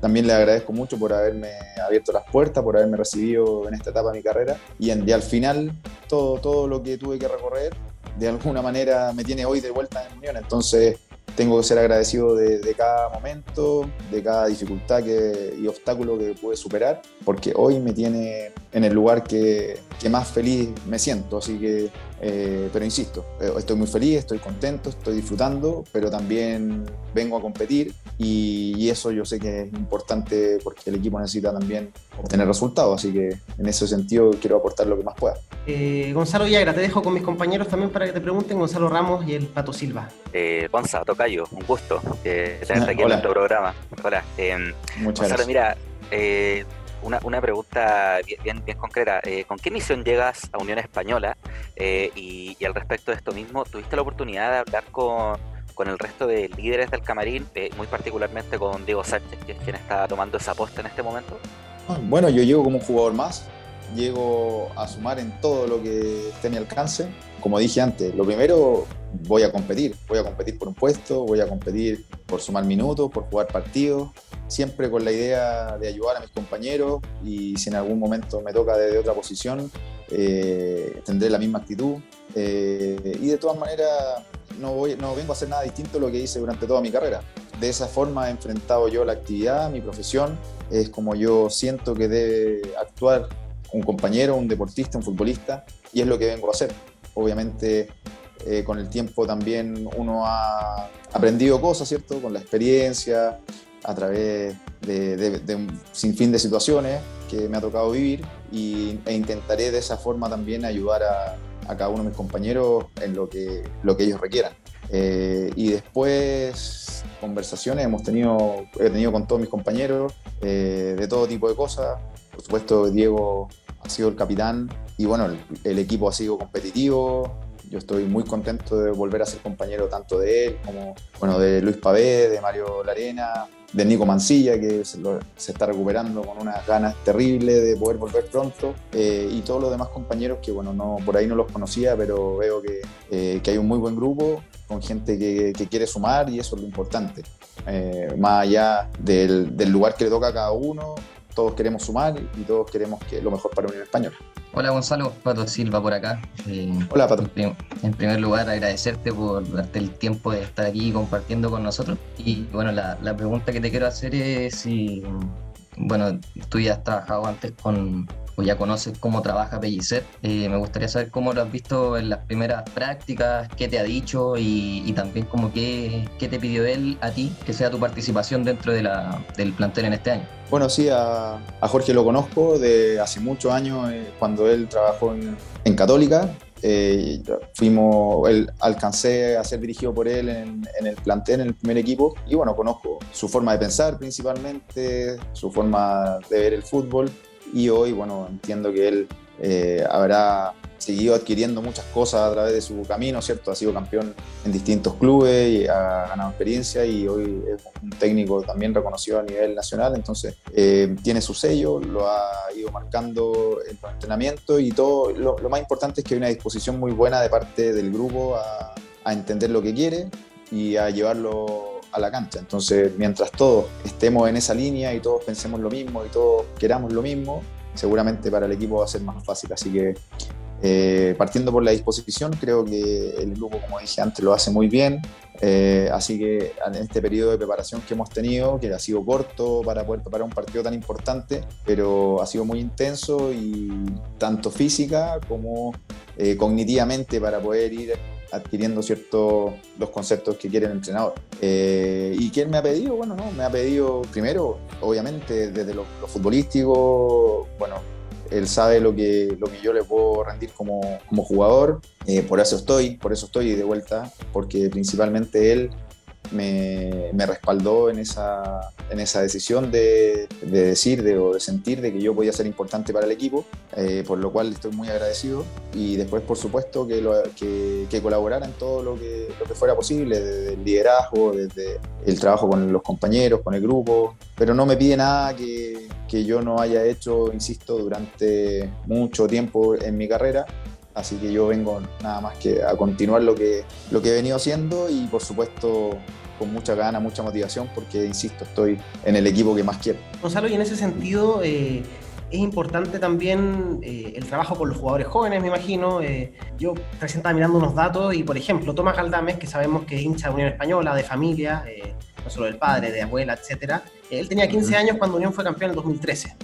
también le agradezco mucho por haberme abierto las puertas, por haberme recibido en esta etapa de mi carrera. Y, en, y al final, todo, todo lo que tuve que recorrer, de alguna manera me tiene hoy de vuelta en Unión. Entonces, tengo que ser agradecido de, cada momento, de cada dificultad que, y obstáculo que pude superar, porque hoy me tiene en el lugar que, que más feliz me siento. Así que eh, pero insisto, eh, estoy muy feliz, estoy contento, estoy disfrutando, pero también vengo a competir y, eso yo sé que es importante porque el equipo necesita también obtener resultados, así que en ese sentido quiero aportar lo que más pueda. Eh, Gonzalo Villagra, te dejo con mis compañeros también para que te pregunten, Gonzalo Ramos y el Pato Silva. Eh, Gonzalo, Tocayo, un gusto tenerte aquí en nuestro programa. Hola. Muchas Gonzalo, gracias. mira, una, una pregunta bien, bien, concreta. Eh, ¿Con qué misión llegas a Unión Española? Eh, y, al respecto de esto mismo, ¿tuviste la oportunidad de hablar con, con el resto de líderes del camarín, eh, muy particularmente con Diego Sánchez, que es quien está tomando esa posta en este momento? Bueno, yo llego como un jugador más, llego a sumar en todo lo que esté a mi alcance. Como dije antes, lo primero voy a competir, voy a competir por un puesto, voy a competir por sumar minutos, por jugar partidos, siempre con la idea de ayudar a mis compañeros y si en algún momento me toca desde otra posición, eh, tendré la misma actitud. Eh, y de todas maneras, no, voy, no vengo a hacer nada distinto a lo que hice durante toda mi carrera. De esa forma he enfrentado yo la actividad, mi profesión, es como yo siento que debe actuar un compañero, un deportista, un futbolista, y es lo que vengo a hacer. Obviamente eh, con el tiempo también uno ha aprendido cosas, ¿cierto? Con la experiencia, a través de, un sinfín de situaciones que me ha tocado vivir y, e intentaré de esa forma también ayudar a, cada uno de mis compañeros en lo que, lo que ellos requieran. Eh, y después conversaciones hemos tenido, he tenido con todos mis compañeros eh, de todo tipo de cosas. Por supuesto, Diego ha sido el capitán y bueno, el equipo ha sido competitivo, yo estoy muy contento de volver a ser compañero tanto de él como bueno, de Luis Pavé, de Mario Larena, de Nico Mancilla, que se, está recuperando con unas ganas terribles de poder volver pronto, eh, y todos los demás compañeros que bueno, no, por ahí no los conocía, pero veo que, eh, que hay un muy buen grupo con gente que, que, quiere sumar y eso es lo importante. Eh, más allá del, del lugar que le toca a cada uno, todos queremos sumar y todos queremos que lo mejor para Unión Española. Hola Gonzalo, Pato Silva por acá. Eh, Hola Pato. En, primer lugar, agradecerte por darte el tiempo de estar aquí compartiendo con nosotros. Y bueno, la, la pregunta que te quiero hacer es si, bueno, tú ya has trabajado antes con, pues ya conoces cómo trabaja Pellicer. Eh, me gustaría saber cómo lo has visto en las primeras prácticas, qué te ha dicho y, también como qué, qué, te pidió él a ti que sea tu participación dentro de del plantel en este año. Bueno, sí, a, a Jorge lo conozco de hace muchos años, eh, cuando él trabajó en, en Católica. Eh, fuimos, él, alcancé a ser dirigido por él en, en, el plantel, en el primer equipo, y bueno, conozco su forma de pensar principalmente, su forma de ver el fútbol, y hoy, bueno, entiendo que él eh, habrá seguido adquiriendo muchas cosas a través de su camino, ¿cierto? Ha sido campeón en distintos clubes y ha ganado experiencia y hoy es un técnico también reconocido a nivel nacional, entonces eh, tiene su sello, lo ha ido marcando en los entrenamientos y todo, lo, más importante es que hay una disposición muy buena de parte del grupo a, a entender lo que quiere y a llevarlo a la cancha. Entonces, mientras todos estemos en esa línea y todos pensemos lo mismo y todos queramos lo mismo, seguramente para el equipo va a ser más fácil. Así que eh, partiendo por la disposición, creo que el grupo, como dije antes, lo hace muy bien. Eh, así que en este periodo de preparación que hemos tenido, que ha sido corto para poder preparar un partido tan importante, pero ha sido muy intenso y tanto física como eh, cognitivamente para poder ir adquiriendo ciertos los conceptos que quiere el entrenador. Eh, ¿Y quién me ha pedido? Bueno, no, me ha pedido primero, obviamente, desde lo, futbolístico, bueno, él sabe lo que, lo que yo le puedo rendir como, como jugador, eh, por eso estoy, por eso estoy de vuelta, porque principalmente él me, respaldó en esa, en esa decisión de, de decir de, o de sentir de que yo podía ser importante para el equipo, eh, por lo cual estoy muy agradecido. Y después por supuesto que, lo, que, que colaborara en todo lo que, lo que fuera posible, desde el liderazgo, desde el trabajo con los compañeros, con el grupo, pero no me pide nada que, que yo no haya hecho, insisto, durante mucho tiempo en mi carrera. Así que yo vengo nada más que a continuar lo que, lo que he venido haciendo y por supuesto con mucha gana, mucha motivación porque, insisto, estoy en el equipo que más quiero. Gonzalo, y en ese sentido eh, es importante también eh, el trabajo con los jugadores jóvenes, me imagino. Eh, yo recién estaba mirando unos datos y, por ejemplo, Tomás Galdames, que sabemos que es hincha de Unión Española, de familia, no solo del padre, de abuela, etcétera. Él tenía 15 años cuando Unión fue campeón en el 2013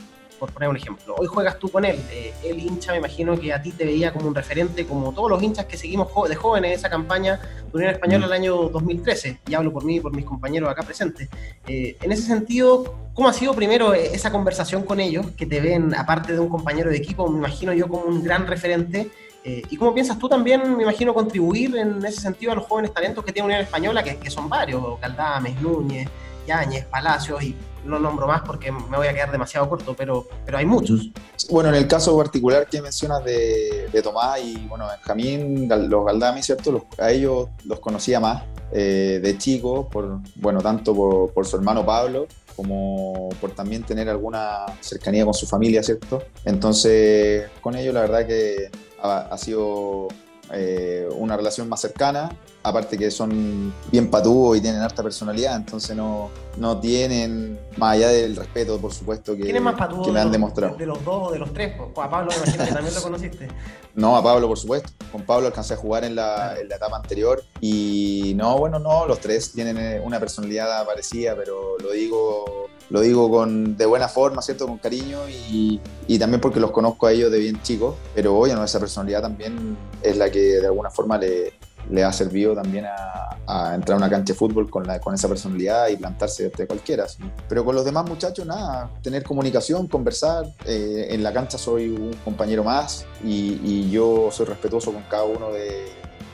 por poner un ejemplo. Hoy juegas tú con él, eh, el hincha me imagino que a ti te veía como un referente, como todos los hinchas que seguimos de jóvenes esa campaña de Unión Española el año 2013, y hablo por mí y por mis compañeros acá presentes. Eh, en ese sentido, ¿cómo ha sido primero esa conversación con ellos, que te ven, aparte de un compañero de equipo, me imagino yo como un gran referente? Eh, ¿Y cómo piensas tú también, me imagino, contribuir en ese sentido a los jóvenes talentos que tiene Unión Española, que, que son varios, Caldames, Núñez, Yáñez, Palacios y no nombro más porque me voy a quedar demasiado corto, pero, pero hay muchos. Bueno, en el caso particular que mencionas de, de Tomás y bueno, Benjamín, los Galdami, ¿cierto? a ellos los conocía más eh, de chico, por, bueno, tanto por, por, su hermano Pablo como por también tener alguna cercanía con su familia, ¿cierto? Entonces, con ellos la verdad que ha, ha sido eh, una relación más cercana, aparte que son bien patúos y tienen harta personalidad, entonces no, no tienen, más allá del respeto, por supuesto, que, más que me han demostrado. De, los dos o de los tres? A Pablo me imagino que también lo conociste. No, a Pablo, por supuesto. Con Pablo alcancé a jugar en la, en la etapa anterior y no, bueno, no, los tres tienen eh, una personalidad parecida, pero lo digo lo digo con, de buena forma, ¿cierto? Con cariño y, y, también porque los conozco a ellos de bien chicos, pero oye, no, esa personalidad también es la que de alguna forma le, le ha servido también a, entrar a una cancha de fútbol con, la, con esa personalidad y plantarse de cualquiera. Pero con los demás muchachos, nada, tener comunicación, conversar. Eh, en la cancha soy un compañero más y, y yo soy respetuoso con cada uno de,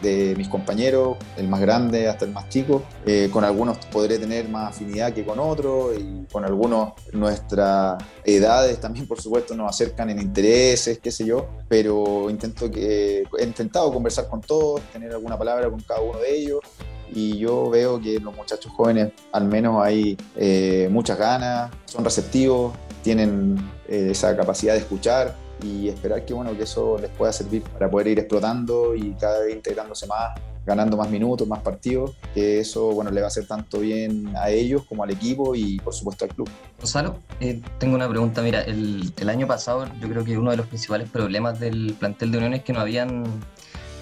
de mis compañeros, el más grande hasta el más chico. Eh, con algunos podré tener más afinidad que con otros y con algunos nuestras edades también, por supuesto, nos acercan en intereses, qué sé yo, pero intento que, he intentado conversar con todos, tener alguna palabra con cada uno de ellos. Y yo veo que los muchachos jóvenes al menos hay eh, muchas ganas, son receptivos, tienen eh, esa capacidad de escuchar y esperar que, bueno, que eso les pueda servir para poder ir explotando y cada vez integrándose más ganando más minutos, más partidos, que eso bueno, le va a hacer tanto bien a ellos como al equipo y por supuesto al club. Gonzalo, eh, tengo una pregunta. Mira, el, el, año pasado yo creo que uno de los principales problemas del plantel de Unión es que no habían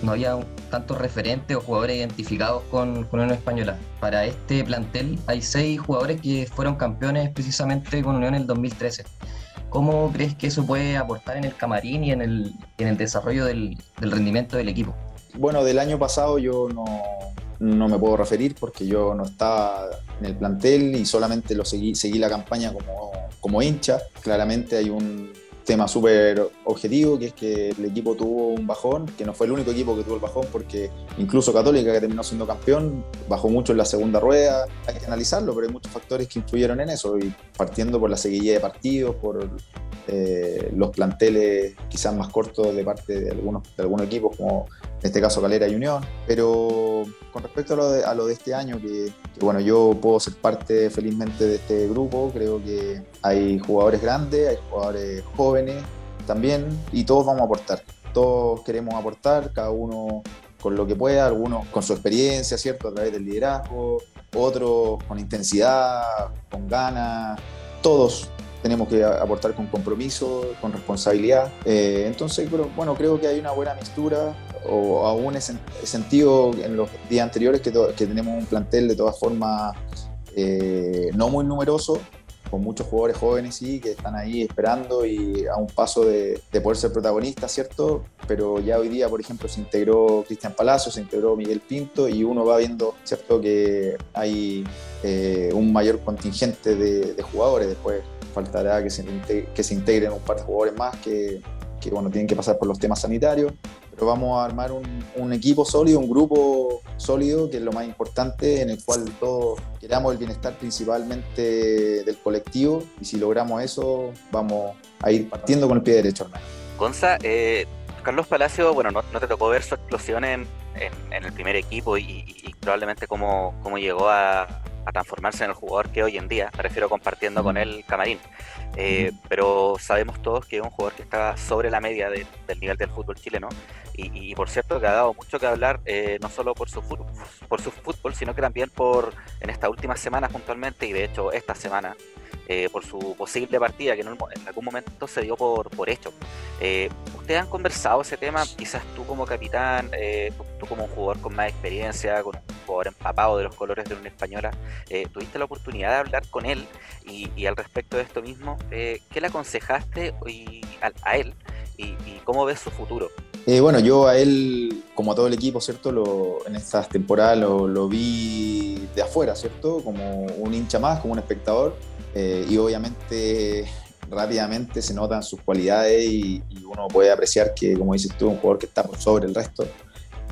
no había tantos referentes o jugadores identificados con, con Unión Española. Para este plantel hay seis jugadores que fueron campeones precisamente con Unión en el 2013. ¿Cómo crees que eso puede aportar en el camarín y en el, en el desarrollo del, del rendimiento del equipo? Bueno, del año pasado yo no, no me puedo referir porque yo no estaba en el plantel y solamente lo seguí, seguí la campaña como, como hincha. Claramente hay un, tema súper objetivo, que es que el equipo tuvo un bajón, que no fue el único equipo que tuvo el bajón, porque incluso Católica, que terminó siendo campeón, bajó mucho en la segunda rueda. Hay que analizarlo, pero hay muchos factores que influyeron en eso, y partiendo por la seguidilla de partidos, por eh, los planteles quizás más cortos de parte de algunos, de algunos equipos, como en este caso Calera y Unión. Pero con respecto a lo de, a lo de este año, que, bueno, yo puedo ser parte felizmente de este grupo, creo que hay jugadores grandes, hay jugadores jóvenes también, y todos vamos a aportar. Todos queremos aportar, cada uno con lo que pueda, algunos con su experiencia, ¿cierto? A través del liderazgo, otros con intensidad, con ganas, todos tenemos que aportar con compromiso, con responsabilidad. Eh, entonces, bueno, creo que hay una buena mixtura, o aún he sentido en los días anteriores que, que tenemos un plantel de todas formas eh, no muy numeroso, con muchos jugadores jóvenes sí, que están ahí esperando y a un paso de, poder ser protagonistas, ¿cierto? Pero ya hoy día, por ejemplo, se integró Cristian Palacio, se integró Miguel Pinto y uno va viendo, ¿cierto?, que hay eh, un mayor contingente de, de jugadores después faltará que se, que integren un par de jugadores más que, bueno, tienen que pasar por los temas sanitarios, pero vamos a armar un, equipo sólido, un grupo sólido, que es lo más importante, en el cual todos queramos el bienestar principalmente del colectivo, y si logramos eso, vamos a ir partiendo con el pie derecho, hermano. Gonza, eh, Carlos Palacio, bueno, no, te tocó ver su explosión en, el primer equipo y, probablemente cómo llegó a, a transformarse en el jugador que hoy en día, me refiero compartiendo con él camarín. Eh, pero sabemos todos que es un jugador que está sobre la media de, del nivel del fútbol chileno y, y, por cierto que ha dado mucho que hablar eh, no solo por su, por su fútbol, sino que también por en estas últimas semanas puntualmente y de hecho esta semana eh, por su posible partida, que en, algún momento se dio por, por hecho. Eh, ¿Ustedes han conversado ese tema? Quizás tú como capitán, eh, tú, tú, como un jugador con más experiencia, con un jugador empapado de los colores de una española, eh, tuviste la oportunidad de hablar con él y, y al respecto de esto mismo, eh, ¿qué le aconsejaste y, a, a, él y, y, cómo ves su futuro? Eh, bueno, yo a él, como a todo el equipo, ¿cierto? Lo, en estas temporadas lo, lo vi de afuera, ¿cierto? Como un hincha más, como un espectador eh, y obviamente rápidamente se notan sus cualidades y, uno puede apreciar que, como dices tú, es un jugador que está por sobre el resto.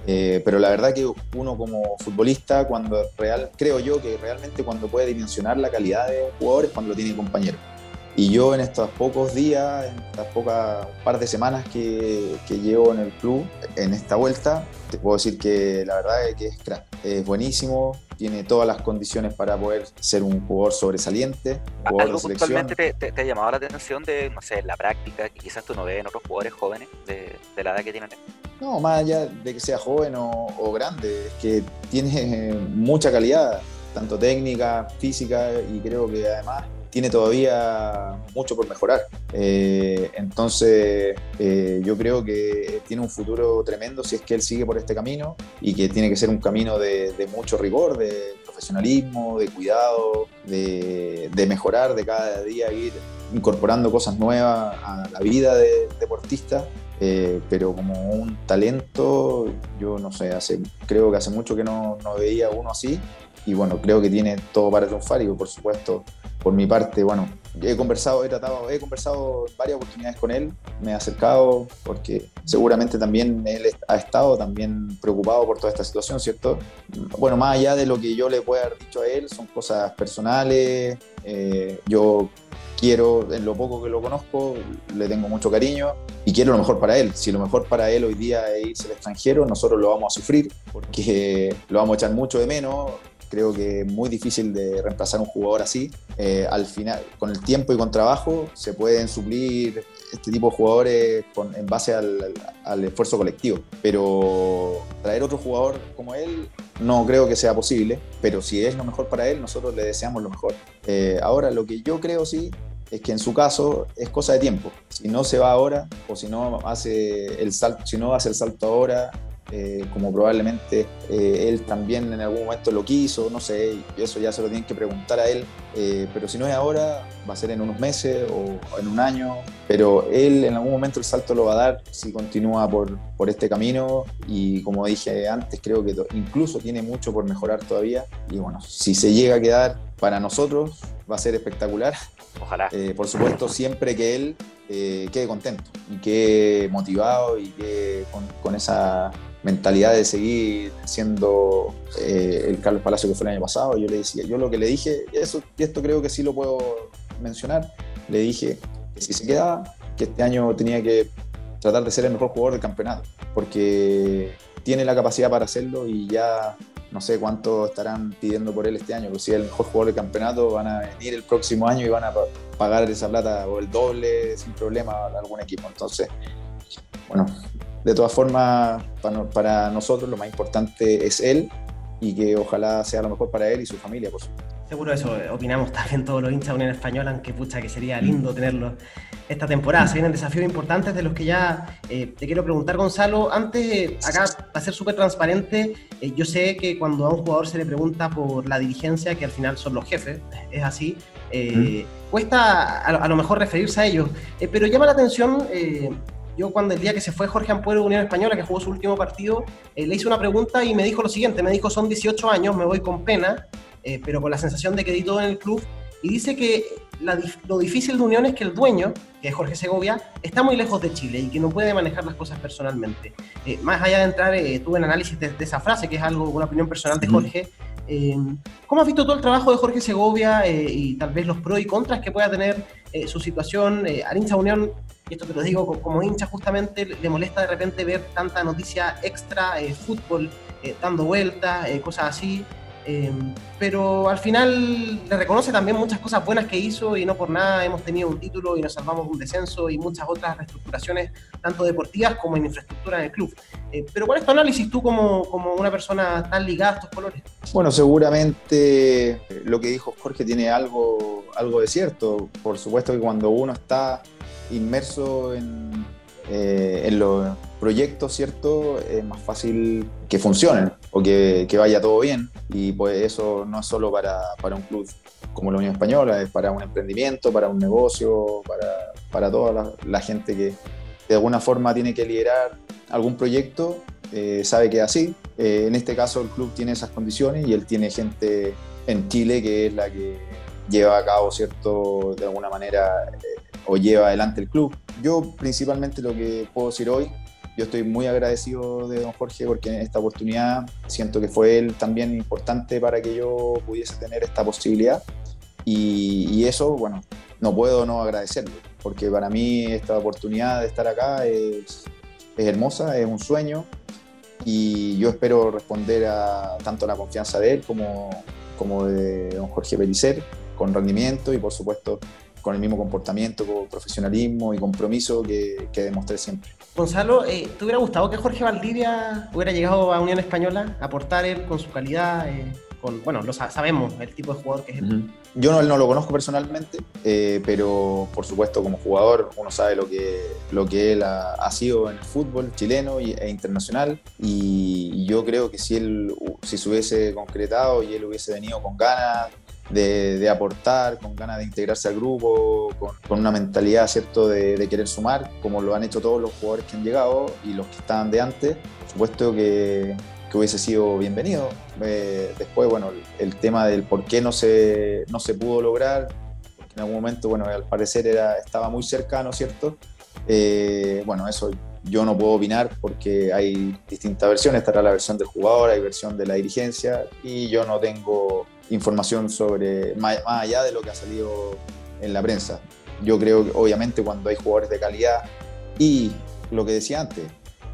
Eh, pero la verdad que uno como futbolista, cuando real, creo yo que realmente cuando puede dimensionar la calidad de jugadores cuando lo tiene compañero. Y yo en estos pocos días, en estas pocas par de semanas que, que, llevo en el club, en esta vuelta, te puedo decir que la verdad es que es crack. Es buenísimo, tiene todas las condiciones para poder ser un jugador sobresaliente. Jugador ¿Algo puntualmente te, te, te, ha llamado la atención de, no sé, la práctica que quizás tú no ves en otros jugadores jóvenes de, de la edad que tienen? No, más allá de que sea joven o, o grande, es que tiene mucha calidad, tanto técnica, física y creo que además tiene todavía mucho por mejorar. Eh, entonces, eh, yo creo que tiene un futuro tremendo si es que él sigue por este camino y que tiene que ser un camino de, mucho rigor, de profesionalismo, de cuidado, de, de, mejorar de cada día, ir incorporando cosas nuevas a la vida de deportista. Eh, pero como un talento, yo no sé, hace, creo que hace mucho que no, no veía uno así y bueno, creo que tiene todo para triunfar y por supuesto por mi parte, bueno, he conversado, he tratado, he conversado varias oportunidades con él, me he acercado porque seguramente también él ha estado también preocupado por toda esta situación, ¿cierto? Bueno, más allá de lo que yo le pueda haber dicho a él, son cosas personales, eh, yo quiero, en lo poco que lo conozco, le tengo mucho cariño y quiero lo mejor para él. Si lo mejor para él hoy día es irse al extranjero, nosotros lo vamos a sufrir porque lo vamos a echar mucho de menos Creo que es muy difícil de reemplazar un jugador así. Eh, al final, con el tiempo y con trabajo, se pueden suplir este tipo de jugadores en base al, esfuerzo colectivo. Pero traer otro jugador como él no creo que sea posible, pero si es lo mejor para él, nosotros le deseamos lo mejor. Eh, ahora, lo que yo creo sí es que en su caso es cosa de tiempo. Si no se va ahora o si no hace el salto, si no hace el salto ahora, eh, como probablemente eh, él también en algún momento lo quiso, no sé, y eso ya se lo tienen que preguntar a él, eh, pero si no es ahora, va a ser en unos meses o en un año, pero él en algún momento el salto lo va a dar si continúa por, por este camino y como dije antes, creo que incluso tiene mucho por mejorar todavía y bueno, si se llega a quedar para nosotros va a ser espectacular. Ojalá. por supuesto, siempre que él quede contento y quede motivado y que con, con, esa mentalidad de seguir siendo eh, el Carlos Palacio que fue el año pasado. Yo le decía, yo lo que le dije, eso, y esto creo que sí lo puedo mencionar, le dije que si se quedaba, que este año tenía que tratar de ser el mejor jugador del campeonato, porque tiene la capacidad para hacerlo y ya no sé cuánto estarán pidiendo por él este año, pero si es el mejor jugador del campeonato, van a venir el próximo año y van a pagar esa plata o el doble sin problema a algún equipo. Entonces, bueno, de todas formas, para, nosotros lo más importante es él y que ojalá sea lo mejor para él y su familia, por supuesto. Seguro eso eh, opinamos también todos los hinchas de Unión Española, aunque pucha que sería lindo tenerlo esta temporada. Se vienen desafíos importantes de los que ya eh, te quiero preguntar, Gonzalo. Antes, acá, para ser súper transparente, eh, yo sé que cuando a un jugador se le pregunta por la dirigencia, que al final son los jefes, es así, cuesta a, a, lo mejor referirse a ellos. pero llama la atención yo cuando el día que se fue Jorge Ampuero de Unión Española, que jugó su último partido, eh, le hice una pregunta y me dijo lo siguiente, me dijo, son 18 años, me voy con pena, eh, pero con la sensación de que di todo en el club, y dice que lo difícil de Unión es que el dueño, que es Jorge Segovia, está muy lejos de Chile y que no puede manejar las cosas personalmente. Eh, más allá de entrar, tuve un análisis de, esa frase, que es algo, una opinión personal de Jorge. ¿Cómo has visto todo el trabajo de Jorge Segovia y tal vez los pros y contras que pueda tener su situación? Arincha Unión y esto te lo digo como hincha justamente, le molesta de repente ver tanta noticia extra, eh, fútbol eh, dando vueltas, eh, cosas así. pero al final le reconoce también muchas cosas buenas que hizo y no por nada hemos tenido un título y nos salvamos un descenso y muchas otras reestructuraciones, tanto deportivas como en infraestructura en el club. pero ¿cuál es tu análisis tú como, como una persona tan ligada a estos colores? Bueno, seguramente lo que dijo Jorge tiene algo, algo de cierto. Por supuesto que cuando uno está inmerso en, eh, en los proyectos, ¿cierto? Es más fácil que funcionen o que, vaya todo bien. Y pues eso no es solo para, para, un club como la Unión Española, es para un emprendimiento, para un negocio, para, para toda la, gente que de alguna forma tiene que liderar algún proyecto, eh, sabe que es así. Eh, en este caso el club tiene esas condiciones y él tiene gente en Chile que es la que lleva a cabo, ¿cierto? De alguna manera o lleva adelante el club. Yo principalmente lo que puedo decir hoy, yo estoy muy agradecido de don Jorge porque en esta oportunidad siento que fue él también importante para que yo pudiese tener esta posibilidad y, eso, bueno, no puedo no agradecerlo porque para mí esta oportunidad de estar acá es, es hermosa, es un sueño y yo espero responder a tanto la confianza de él como, como de don Jorge Pelicer con rendimiento y por supuesto con el mismo comportamiento, con profesionalismo y compromiso que, que demostré siempre. Gonzalo, eh, ¿te hubiera gustado que Jorge Valdivia hubiera llegado a Unión Española, aportar él con su calidad? Eh, con, bueno, lo sabemos, el tipo de jugador que es él. Yo no, no, lo conozco personalmente, eh, pero por supuesto como jugador uno sabe lo que, lo que él ha, sido en el fútbol chileno e internacional y, yo creo que si él si se hubiese concretado y él hubiese venido con ganas de, aportar, con ganas de integrarse al grupo, con, una mentalidad ¿cierto? De, querer sumar, como lo han hecho todos los jugadores que han llegado y los que estaban de antes. Por supuesto que, que hubiese sido bienvenido. Eh, después, bueno, el, tema del por qué no se, no se pudo lograr, porque en algún momento, bueno, al parecer era, estaba muy cercano, ¿cierto? Eh, bueno, eso yo no puedo opinar porque hay distintas versiones, estará la versión del jugador, hay versión de la dirigencia y yo no tengo información sobre, más, allá de lo que ha salido en la prensa. Yo creo que obviamente cuando hay jugadores de calidad y lo que decía antes,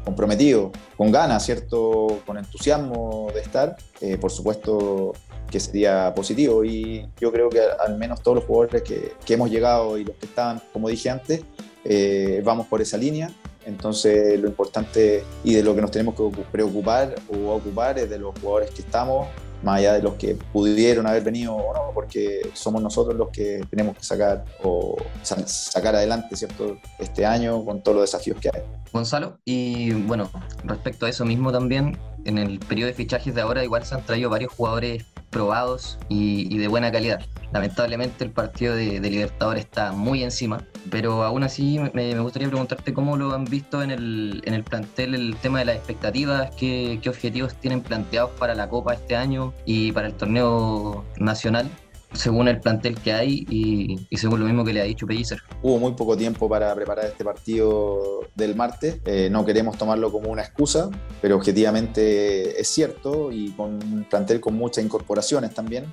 comprometido, con ganas, ¿cierto? Con entusiasmo de estar, eh, por supuesto que sería positivo. Y yo creo que al menos todos los jugadores que, que hemos llegado y los que están, como dije antes, eh, vamos por esa línea. Entonces lo importante y de lo que nos tenemos que preocupar o ocupar es de los jugadores que estamos, más allá de los que pudieron haber venido o no, porque somos nosotros los que tenemos que sacar o sacar adelante cierto este año con todos los desafíos que hay. Gonzalo, y bueno, respecto a eso mismo también, en el periodo de fichajes de ahora igual se han traído varios jugadores probados y, de buena calidad. Lamentablemente el partido de, Libertadores está muy encima, pero aún así me, gustaría preguntarte cómo lo han visto en el, en el plantel el tema de las expectativas, qué, qué objetivos tienen planteados para la Copa este año y para el torneo nacional según el plantel que hay y, según lo mismo que le ha dicho Pellicer. Hubo muy poco tiempo para preparar este partido del martes. Eh, no queremos tomarlo como una excusa, pero objetivamente es cierto y con un plantel con muchas incorporaciones también.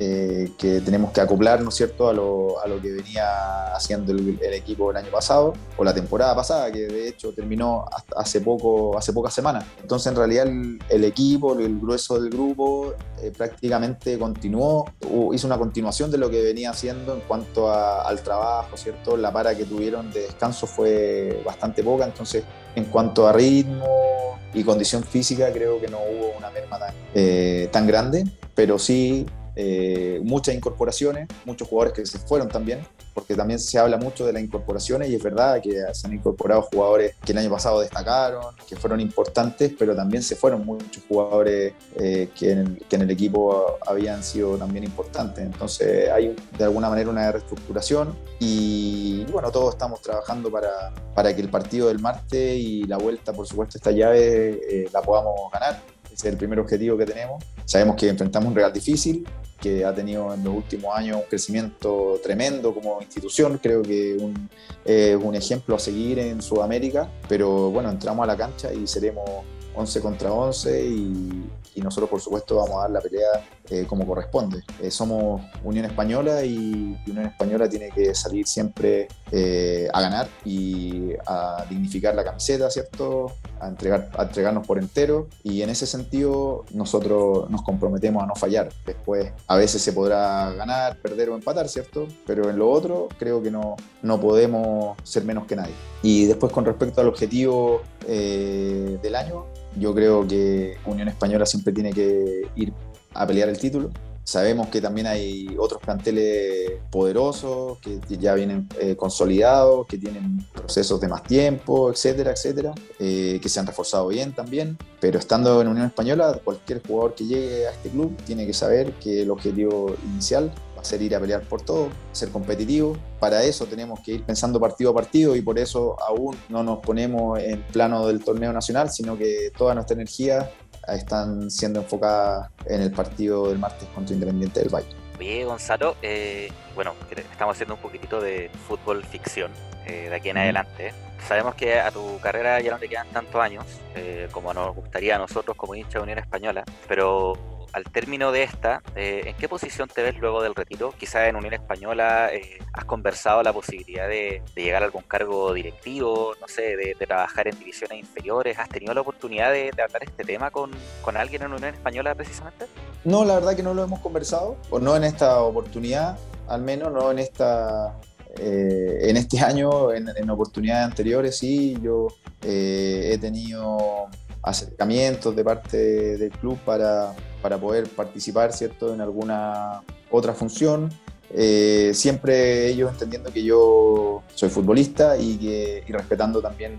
Eh, que tenemos que acoplar, ¿no es cierto?, a lo, a que venía haciendo el, equipo el año pasado o la temporada pasada, que de hecho terminó hace, poco, hace pocas semanas. Entonces, en realidad, el, equipo, el grueso del grupo, eh, prácticamente continuó, hizo una continuación de lo que venía haciendo en cuanto al trabajo, ¿cierto? La para que tuvieron de descanso fue bastante poca, entonces, en cuanto a ritmo y condición física, creo que no hubo una merma tan, eh, tan grande, pero sí eh, muchas incorporaciones, muchos jugadores que se fueron también, porque también se habla mucho de las incorporaciones y es verdad que se han incorporado jugadores que el año pasado destacaron, que fueron importantes, pero también se fueron muchos jugadores eh, que, en el, equipo habían sido también importantes. Entonces hay de alguna manera una reestructuración y bueno, todos estamos trabajando para, para que el partido del martes y la vuelta, por supuesto, esta llave eh, la podamos ganar. Ese es el primer objetivo que tenemos. Sabemos que enfrentamos un Real difícil, que ha tenido en los últimos años un crecimiento tremendo como institución, creo que un, es un ejemplo a seguir en Sudamérica, pero bueno, entramos a la cancha y seremos 11 contra 11 y, y nosotros por supuesto vamos a dar la pelea eh, como corresponde. Eh, somos Unión Española y, Unión Española tiene que salir siempre eh, a ganar y a dignificar la camiseta, ¿cierto? A, entregar, a entregarnos por entero y en ese sentido nosotros nos comprometemos a no fallar. Después a veces se podrá ganar, perder o empatar, ¿cierto? Pero en lo otro creo que no, no podemos ser menos que nadie. Y después con respecto al objetivo del año, yo creo que Unión Española siempre tiene que ir a pelear el título. Sabemos que también hay otros planteles poderosos, que ya vienen eh, consolidados, que tienen procesos de más tiempo, etcétera, etcétera, eh, que se han reforzado bien también. Pero estando en Unión Española, cualquier jugador que llegue a este club tiene que saber que el objetivo inicial ser ir a pelear por todo, ser competitivo. Para eso tenemos que ir pensando partido a partido y por eso aún no nos ponemos en plano del torneo nacional, sino que toda nuestra energía están siendo enfocadas en el partido del martes contra Independiente del Valle. Bien, Gonzalo, eh, bueno, estamos haciendo un poquitito de fútbol ficción eh, de aquí en adelante. Sabemos que a tu carrera ya no te quedan tantos años eh, como nos gustaría a nosotros como hincha de Unión Española, pero al término de esta, eh, ¿en qué posición te ves luego del retiro? Quizás en Unión Española eh, has conversado la posibilidad de, llegar a algún cargo directivo, no sé, de, trabajar en divisiones inferiores. ¿Has tenido la oportunidad de, hablar este tema con, alguien en Unión Española precisamente? No, la verdad que no lo hemos conversado, o no en esta oportunidad, al menos no en esta eh, en este año, en, oportunidades anteriores, sí, yo he tenido acercamientos de parte del club para, para poder participar ¿cierto? en alguna otra función. Eh, siempre ellos entendiendo que yo soy futbolista y, que, y respetando también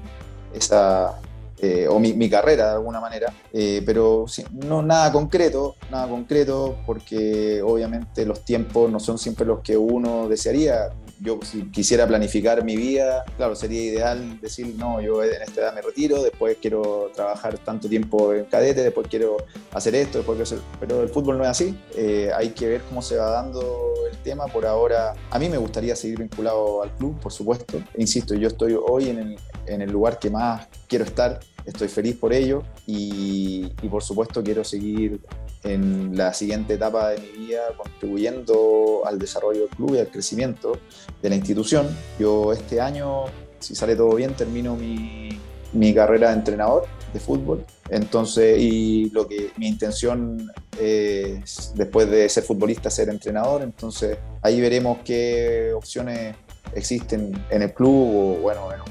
esa, eh, o mi, carrera de alguna manera, eh, pero no nada concreto, nada concreto, porque obviamente los tiempos no son siempre los que uno desearía yo si quisiera planificar mi vida, claro, sería ideal decir, no, yo en esta edad me retiro, después quiero trabajar tanto tiempo en cadete, después quiero hacer esto, después quiero hacer... Pero el fútbol no es así, eh, hay que ver cómo se va dando el tema. Por ahora, a mí me gustaría seguir vinculado al club, por supuesto. Insisto, yo estoy hoy en el, en el lugar que más quiero estar, estoy feliz por ello y, y por supuesto quiero seguir en la siguiente etapa de mi vida contribuyendo al desarrollo del club y al crecimiento de la institución. Yo este año, si sale todo bien, termino mi, mi carrera de entrenador de fútbol Entonces, y lo que mi intención es, después de ser futbolista, ser entrenador. Entonces, ahí veremos qué opciones existen en el club o, bueno, en,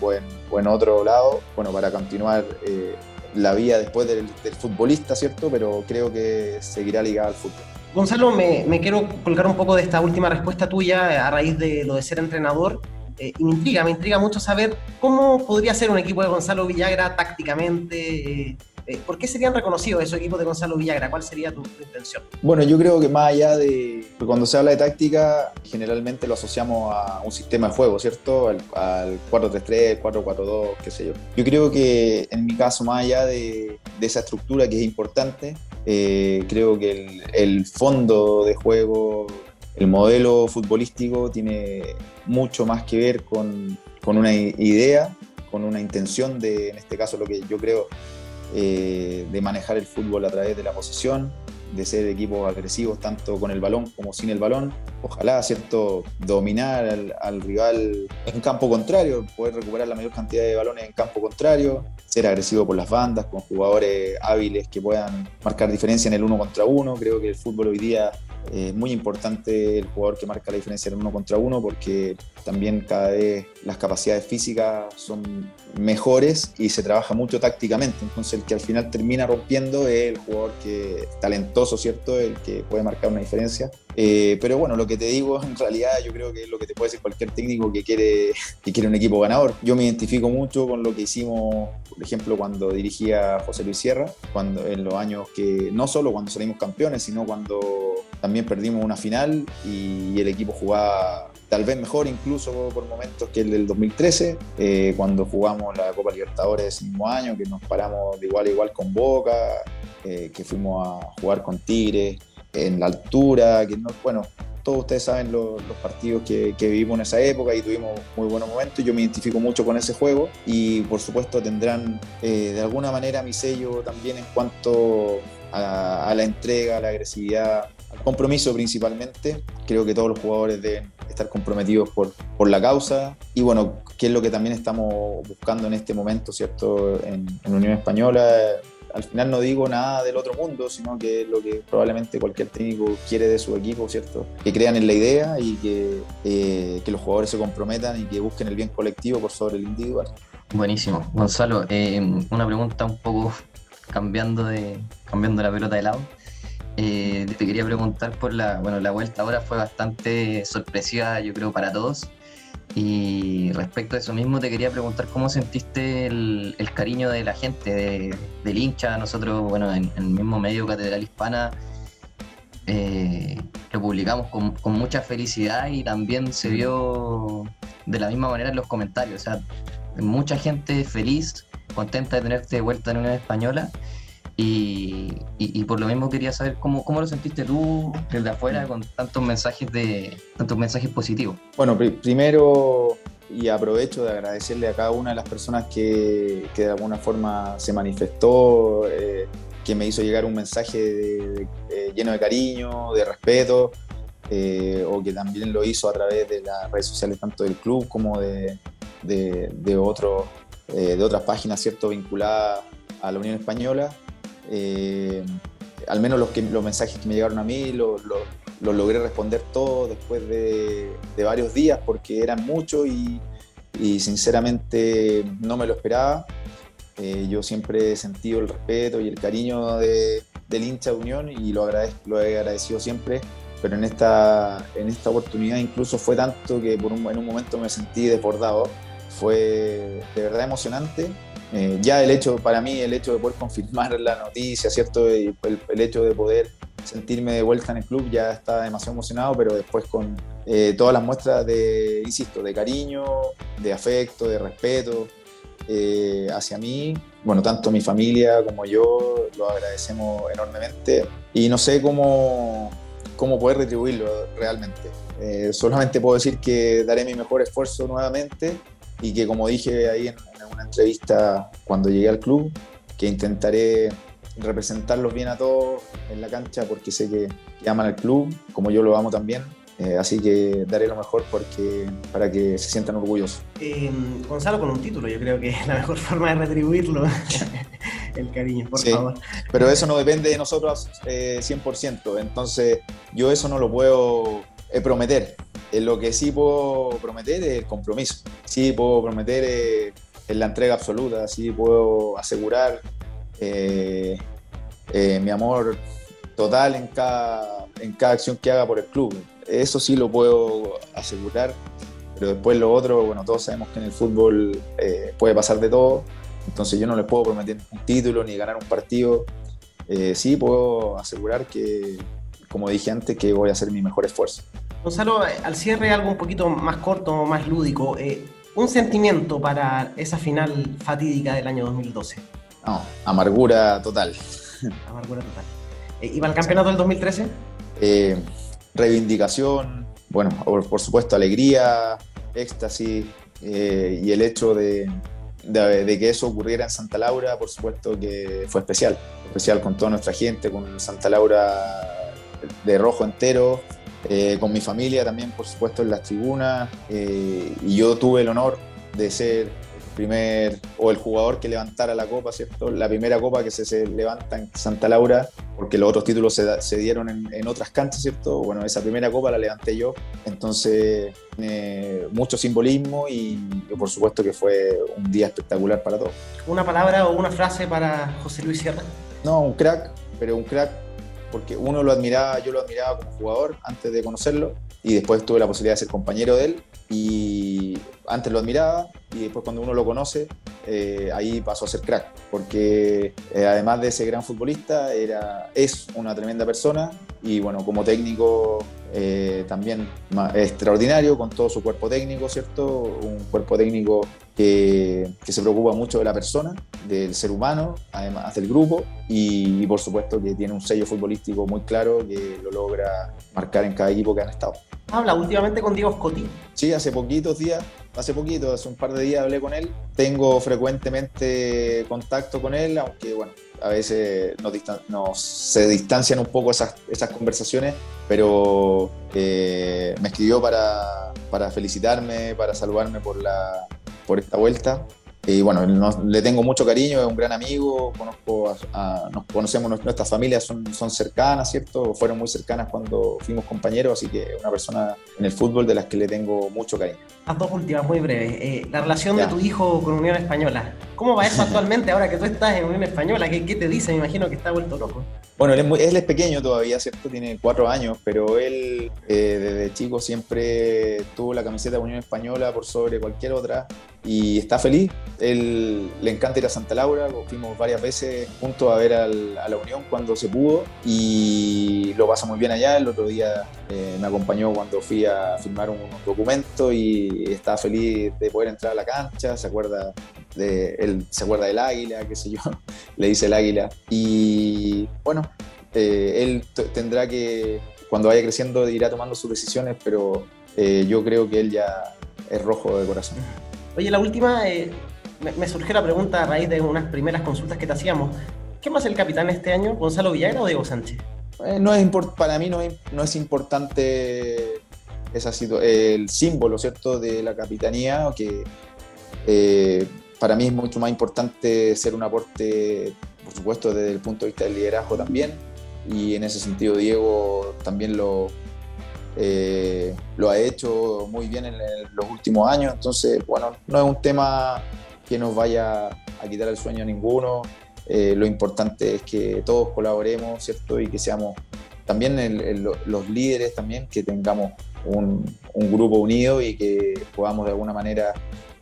o en, otro lado, bueno, para continuar eh, la vía después del, futbolista, ¿cierto? Pero creo que seguirá ligada al fútbol. Gonzalo, me, quiero colgar un poco de esta última respuesta tuya a raíz de lo de ser entrenador. Eh, y me intriga, me intriga mucho saber cómo podría ser un equipo de Gonzalo Villagra tácticamente. Eh, eh, ¿Por qué serían reconocidos esos equipos de Gonzalo Villagra? ¿Cuál sería tu, intención? Bueno, yo creo que más allá de. Cuando se habla de táctica, generalmente lo asociamos a un sistema de juego, ¿cierto? Al, 4-3-3, 4-4-2, qué sé yo. Yo creo que en mi caso, más allá de, esa estructura que es importante, creo que el, el fondo de juego el modelo futbolístico tiene mucho más que ver con, una idea, con una intención de, en este caso, lo que yo creo, eh, de manejar el fútbol a través de la posesión, de ser equipos agresivos tanto con el balón como sin el balón. Ojalá, ¿cierto?, dominar al, rival en campo contrario, poder recuperar la mayor cantidad de balones en campo contrario, ser agresivo por las bandas, con jugadores hábiles que puedan marcar diferencia en el uno contra uno. Creo que el fútbol hoy día es muy importante el jugador que marca la diferencia en uno contra uno porque también cada vez las capacidades físicas son mejores y se trabaja mucho tácticamente. Entonces el que al final termina rompiendo es el jugador que talentoso, ¿cierto? El que puede marcar una diferencia. Eh, pero bueno, lo que te digo en realidad yo creo que es lo que te puede decir cualquier técnico que quiere, que quiere un equipo ganador. Yo me identifico mucho con lo que hicimos, por ejemplo, cuando dirigía José Luis Sierra, cuando, en los años que, no solo cuando salimos campeones, sino cuando también perdimos una final y el equipo jugaba tal vez mejor incluso por momentos que el del 2013, eh, cuando jugamos la Copa Libertadores ese mismo año, que nos paramos de igual a igual con Boca, eh, que fuimos a jugar con Tigres en la altura, que no, bueno, todos ustedes saben los, partidos que, vivimos en esa época y tuvimos muy buenos momentos. Yo me identifico mucho con ese juego y por supuesto tendrán eh, de alguna manera mi sello también en cuanto a, a la entrega, a la agresividad, compromiso principalmente. Creo que todos los jugadores deben estar comprometidos por, por la causa y bueno, que es lo que también estamos buscando en este momento, ¿cierto? En, Unión Española. Al final no digo nada del otro mundo, sino que es lo que probablemente cualquier técnico quiere de su equipo, ¿cierto? Que crean en la idea y que, eh, que los jugadores se comprometan y que busquen el bien colectivo por sobre el individual. Buenísimo. Gonzalo, eh, una pregunta un poco cambiando, de, cambiando la pelota de lado. Eh, te quería preguntar por la, bueno, la vuelta ahora fue bastante sorpresiva, yo creo, para todos. Y respecto a eso mismo, te quería preguntar cómo sentiste el, cariño de la gente, del hincha. Nosotros, bueno, en, el mismo medio Catedral Hispana, eh, lo publicamos con, con, mucha felicidad y también se vio de la misma manera en los comentarios. O sea, mucha gente feliz, contenta de tenerte de vuelta en una española y, por lo mismo quería saber cómo, cómo lo sentiste tú desde afuera con tantos mensajes de tantos mensajes positivos. Bueno, primero y aprovecho de agradecerle a cada una de las personas que, que de alguna forma se manifestó, eh, que me hizo llegar un mensaje lleno de cariño, de respeto, eh, o que también lo hizo a través de las redes sociales tanto del club como de, de, de, otro, eh, de otras páginas cierto vinculadas a la Unión Española. Eh, al menos los, mensajes que me llegaron a mí los lo, logré responder todos después de, varios días porque eran muchos y, sinceramente no me lo esperaba. Eh, yo siempre he sentido el respeto y el cariño de, del hincha de Unión y lo, lo he agradecido siempre, pero en esta, en esta oportunidad incluso fue tanto que por un, en un momento me sentí desbordado. Fue de verdad emocionante eh, ya el hecho, para mí, el hecho de poder confirmar la noticia, ¿cierto? el, hecho de poder sentirme de vuelta en el club ya estaba demasiado emocionado, pero después con eh, todas las muestras de, insisto, de cariño, de afecto, de respeto eh, hacia mí, bueno, tanto mi familia como yo lo agradecemos enormemente y no sé cómo, cómo poder retribuirlo realmente. solamente puedo decir que daré mi mejor esfuerzo nuevamente y que como dije ahí en, una entrevista cuando llegué al club, que intentaré representarlos bien a todos en la cancha porque sé que, aman al club, como yo lo amo también. Eh, así que daré lo mejor porque, para que se sientan orgullosos. Eh, Gonzalo, con un título, yo creo que es la mejor forma de retribuirlo. el cariño, por favor. Pero eso no depende de nosotros 100%, entonces yo eso no lo puedo prometer. lo que sí puedo prometer es el compromiso, sí puedo prometer en la entrega absoluta, sí puedo asegurar mi amor total en cada, en cada acción que haga por el club. Eso sí lo puedo asegurar, pero después lo otro, bueno, todos sabemos que en el fútbol eh, puede pasar de todo, entonces yo no les puedo prometer un título ni ganar un partido. Eh, sí puedo asegurar que, como dije antes, que voy a hacer mi mejor esfuerzo. Gonzalo, al cierre algo un poquito más corto, más lúdico. Eh, un sentimiento para esa final fatídica del año 2012. No, amargura total. Amargura total. ¿Y para el campeonato del 2013? Eh, reivindicación, bueno, por, supuesto alegría, éxtasis eh, y el hecho de, que eso ocurriera en Santa Laura, por supuesto que fue especial, especial con toda nuestra gente, con Santa Laura de rojo entero, eh, con mi familia también, por supuesto, en las tribunas, y yo tuve el honor de ser primer, o el jugador que levantara la copa, ¿cierto? La primera copa que se, levanta en Santa Laura, porque los otros títulos se, dieron en, otras canchas, ¿cierto? Bueno, esa primera copa la levanté yo, entonces mucho simbolismo y por supuesto que fue un día espectacular para todos. ¿Una palabra o una frase para José Luis Sierra? No, un crack, pero un crack porque uno lo admiraba, yo lo admiraba como jugador antes de conocerlo y después tuve la posibilidad de ser compañero de él y antes lo admiraba y después cuando uno lo conoce, eh, ahí pasó a ser crack, porque eh, además de ser gran futbolista, era, es una tremenda persona y bueno, como técnico eh, también extraordinario, con todo su cuerpo técnico, ¿cierto? Un cuerpo técnico que, que, se preocupa mucho de la persona, del ser humano, además del grupo, y, y por supuesto que tiene un sello futbolístico muy claro que lo logra marcar en cada equipo que han estado habla últimamente con Diego Scotti? Sí, hace poquitos días, hace poquito, hace un par de días hablé con él. Tengo frecuentemente contacto con él, aunque bueno, a veces nos, se distancian un poco esas, esas conversaciones, pero eh, me escribió para, para felicitarme, para saludarme por, la, por esta vuelta. Y bueno, le tengo mucho cariño, es un gran amigo, conozco nos conocemos, nuestras familias son, son cercanas, ¿cierto? Fueron muy cercanas cuando fuimos compañeros, así que una persona en el fútbol de las que le tengo mucho cariño. Las dos últimas, muy breves. Eh, la relación de tu hijo con Unión Española, ¿cómo va eso actualmente ahora que tú estás en Unión Española? ¿Qué, qué te dice? Me imagino que está vuelto loco. Bueno, él es, pequeño todavía, ¿cierto? Tiene cuatro años, pero él eh, desde chico siempre tuvo la camiseta de Unión Española por sobre cualquier otra y está feliz. Él le encanta ir a Santa Laura, fuimos varias veces juntos a ver a la Unión cuando se pudo y lo pasa muy bien allá. El otro día eh, me acompañó cuando fui a firmar un, documento y estaba feliz de poder entrar a la cancha, se acuerda de, él se acuerda del águila, qué sé yo, le dice el águila. Y bueno, eh, él tendrá que, cuando vaya creciendo, irá tomando sus decisiones, pero eh, yo creo que él ya es rojo de corazón. Oye, la última, eh, me, surgió la pregunta a raíz de unas primeras consultas que te hacíamos. ¿Qué más el capitán este año, Gonzalo Villagra o Diego Sánchez? no es para mí no es, no es importante esa el símbolo, ¿cierto?, de la capitanía, que para mí es mucho más importante ser un aporte, por supuesto, desde el punto de vista del liderazgo también. Y en ese sentido, Diego también lo, eh, ha hecho muy bien en los últimos años. Entonces, bueno, no es un tema que nos vaya a quitar el sueño a ninguno. Eh, lo importante es que todos colaboremos, ¿cierto? Y que seamos también los líderes, también que tengamos un, un, grupo unido y que podamos de alguna manera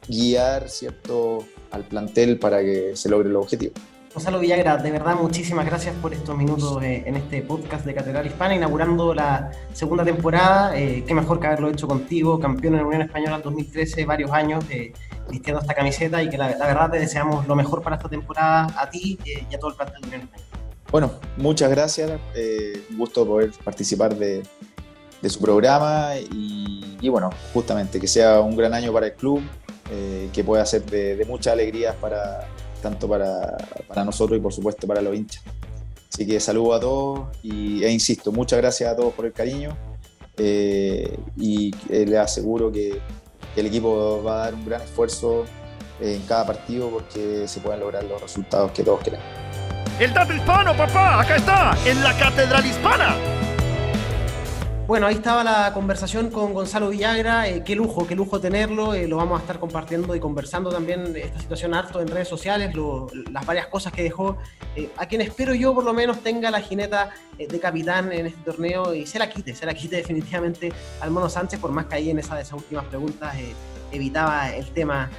guiar ¿cierto? al plantel para que se logre el objetivo. Gonzalo Villagra, de verdad muchísimas gracias por estos minutos eh, en este podcast de Catedral Hispana, inaugurando la segunda temporada. Eh, qué mejor que haberlo hecho contigo, campeón en la Unión Española en 2013, varios años eh, vistiendo esta camiseta y que la, verdad te deseamos lo mejor para esta temporada a ti y a todo el plantel de Unión Española. Bueno, muchas gracias, un gusto poder participar de, su programa y, y bueno, justamente que sea un gran año para el club, eh, que puede ser de, de muchas alegrías para, tanto para, para, nosotros y por supuesto para los hinchas. Así que saludo a todos y, e insisto, muchas gracias a todos por el cariño eh, y eh, les aseguro que, el equipo va a dar un gran esfuerzo en cada partido porque se puedan lograr los resultados que todos queremos. El dato hispano, papá, acá está, en la Catedral Hispana. Bueno, ahí estaba la conversación con Gonzalo Villagra. Eh, qué lujo, qué lujo tenerlo. Eh, lo vamos a estar compartiendo y conversando también esta situación harto en redes sociales, las varias cosas que dejó. Eh, a quien espero yo por lo menos tenga la jineta de capitán en este torneo y se la quite, se la quite definitivamente al Mono Sánchez, por más que ahí en esa de esas últimas preguntas evitaba el tema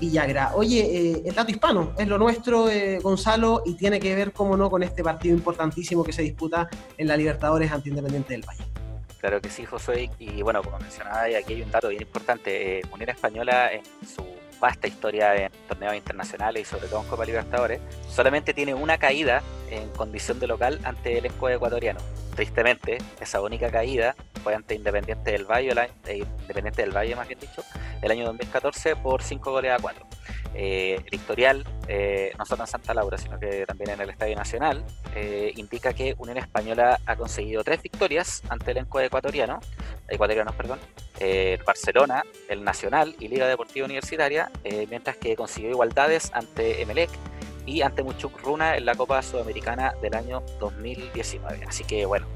Villagra. Oye, el dato hispano es lo nuestro, Gonzalo, y tiene que ver, cómo no, con este partido importantísimo que se disputa en la Libertadores ante Independiente del Valle. Claro que sí, Josué. Y bueno, como mencionaba, aquí hay un dato bien importante. Eh, Unión Española, en su vasta historia en torneos internacionales y sobre todo en Copa Libertadores, solamente tiene una caída en condición de local ante el escudo ecuatoriano. Tristemente, esa única caída fue ante Independiente del Valle, eh, Independiente del Valle más bien dicho, el año 2014 por 5 goles a 4. Eh, el eh, no solo en Santa Laura, sino que también en el Estadio Nacional, eh, indica que Unión Española ha conseguido tres victorias ante el elenco ecuatoriano, ecuatorianos, perdón, Barcelona, el Nacional y Liga Deportiva Universitaria, mientras que consiguió igualdades ante Emelec y ante Muchuk Runa en la Copa Sudamericana del año 2019. Así que bueno,